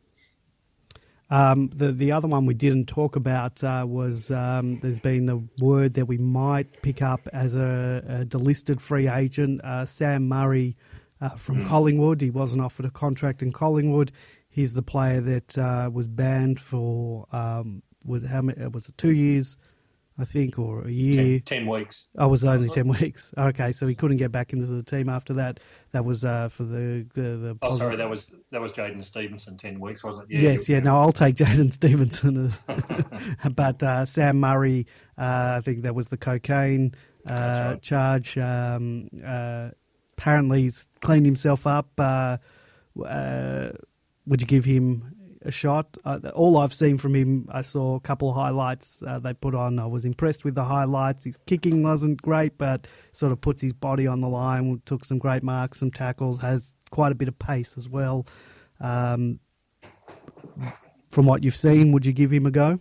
Um, the the other one we didn't talk about uh, was um, there's been the word that we might pick up as a, a delisted free agent uh, Sam Murray uh, from mm. Collingwood. He wasn't offered a contract in Collingwood. He's the player that uh, was banned for um, was how many, was it two years I think, or a year. Ten, ten weeks. I was it only ten weeks? Okay, so he couldn't get back into the team after that. That was uh, for the the. the oh, sorry, that was that was Jaidyn Stephenson. Ten weeks, wasn't it? Yeah, yes, yeah. No, I'll take [laughs] Jaidyn Stephenson. [laughs] [laughs] but uh, Sam Murray, uh, I think that was the cocaine uh, right. charge. Um, uh, apparently, he's cleaned himself up. Uh, would you give him a shot. Uh, all I've seen from him, I saw a couple of highlights uh, they put on. I was impressed with the highlights. His kicking wasn't great, but sort of puts his body on the line. Took some great marks, some tackles, has quite a bit of pace as well. Um, from what you've seen, would you give him a go?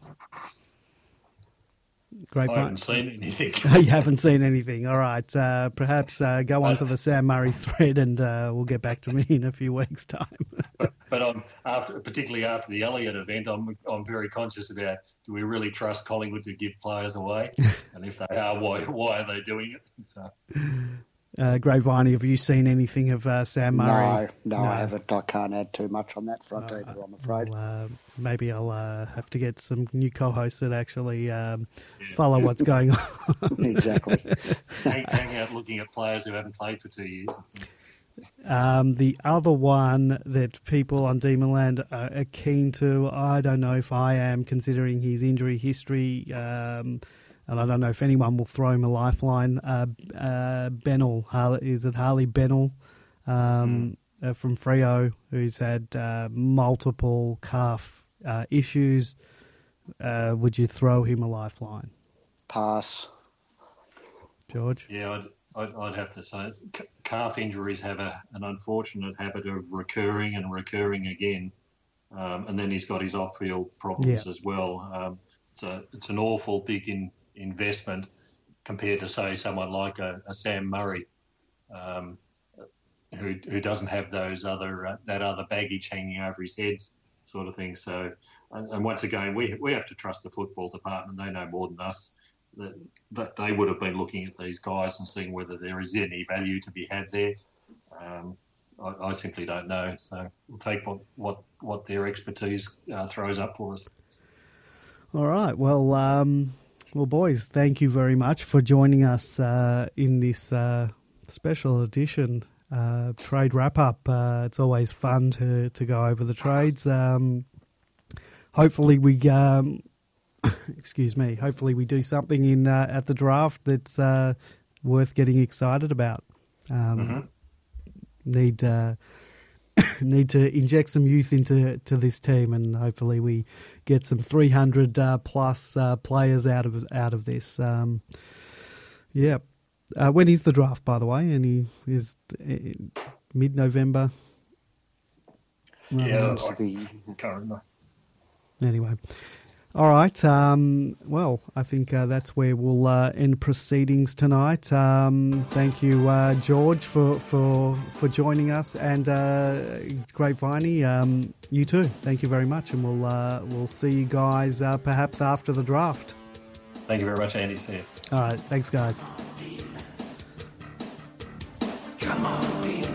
Great I haven't seen anything. [laughs] you haven't seen anything. All right. Uh, perhaps uh, go on to the Sam Murray thread and uh, we'll get back to me in a few weeks' time. but, but after, particularly after the Elliott event, I'm, I'm very conscious about do we really trust Collingwood to give players away? [laughs] and if they are, why, why are they doing it? So. Uh, Grapevine, have you seen anything of uh, Sam Murray? No, no, no, I haven't. I can't add too much on that front uh, either, I'm afraid. Well, uh, maybe I'll uh, have to get some new co hosts that actually um, follow what's going on. [laughs] exactly. [laughs] hang, hang, out looking at players who haven't played for two years. Um, the other one that people on Demonland are, are keen to, I don't know if I am, considering his injury history. Um, and I don't know if anyone will throw him a lifeline. Uh, uh, Bennell, Harley, is it Harley Bennell um, mm. uh, from Freo, who's had uh, multiple calf uh, issues? Uh, would you throw him a lifeline? Pass. George? Yeah, I'd, I'd, I'd have to say calf injuries have a, an unfortunate habit of recurring and recurring again. Um, and then he's got his off-field problems yeah. as well. Um, it's, a, it's an awful big in, investment compared to say someone like a, a Sam Murray, um, who who doesn't have those other uh, that other baggage hanging over his head, sort of thing. So, and, and, once again, we we have to trust the football department. They know more than us. That, that they would have been looking at these guys and seeing whether there is any value to be had there. Um, I, I, simply don't know. So we'll take what what, what their expertise uh, throws up for us. All right. Well, um, well, boys, thank you very much for joining us uh, in this uh, special edition uh, trade wrap up. Uh, it's always fun to, to go over the trades. Um, hopefully, we um, [laughs] excuse me. Hopefully, we do something in uh, at the draft that's uh, worth getting excited about. Um, Mm-hmm. Need uh, [coughs] need to inject some youth into to this team, and hopefully, we get some three hundred uh, plus uh, players out of out of this. Um, yeah. Uh, when is the draft, by the way? Any is mid November? Yeah, to Can't remember. Anyway, all right. Um, well, I think uh, that's where we'll uh, end proceedings tonight. Um, thank you, uh, George, for, for for joining us, and uh, Grapevine, um, you too. Thank you very much, and we'll uh, we'll see you guys uh, perhaps after the draft. Thank you very much, Andy. See you. All right. Thanks, guys. Come on,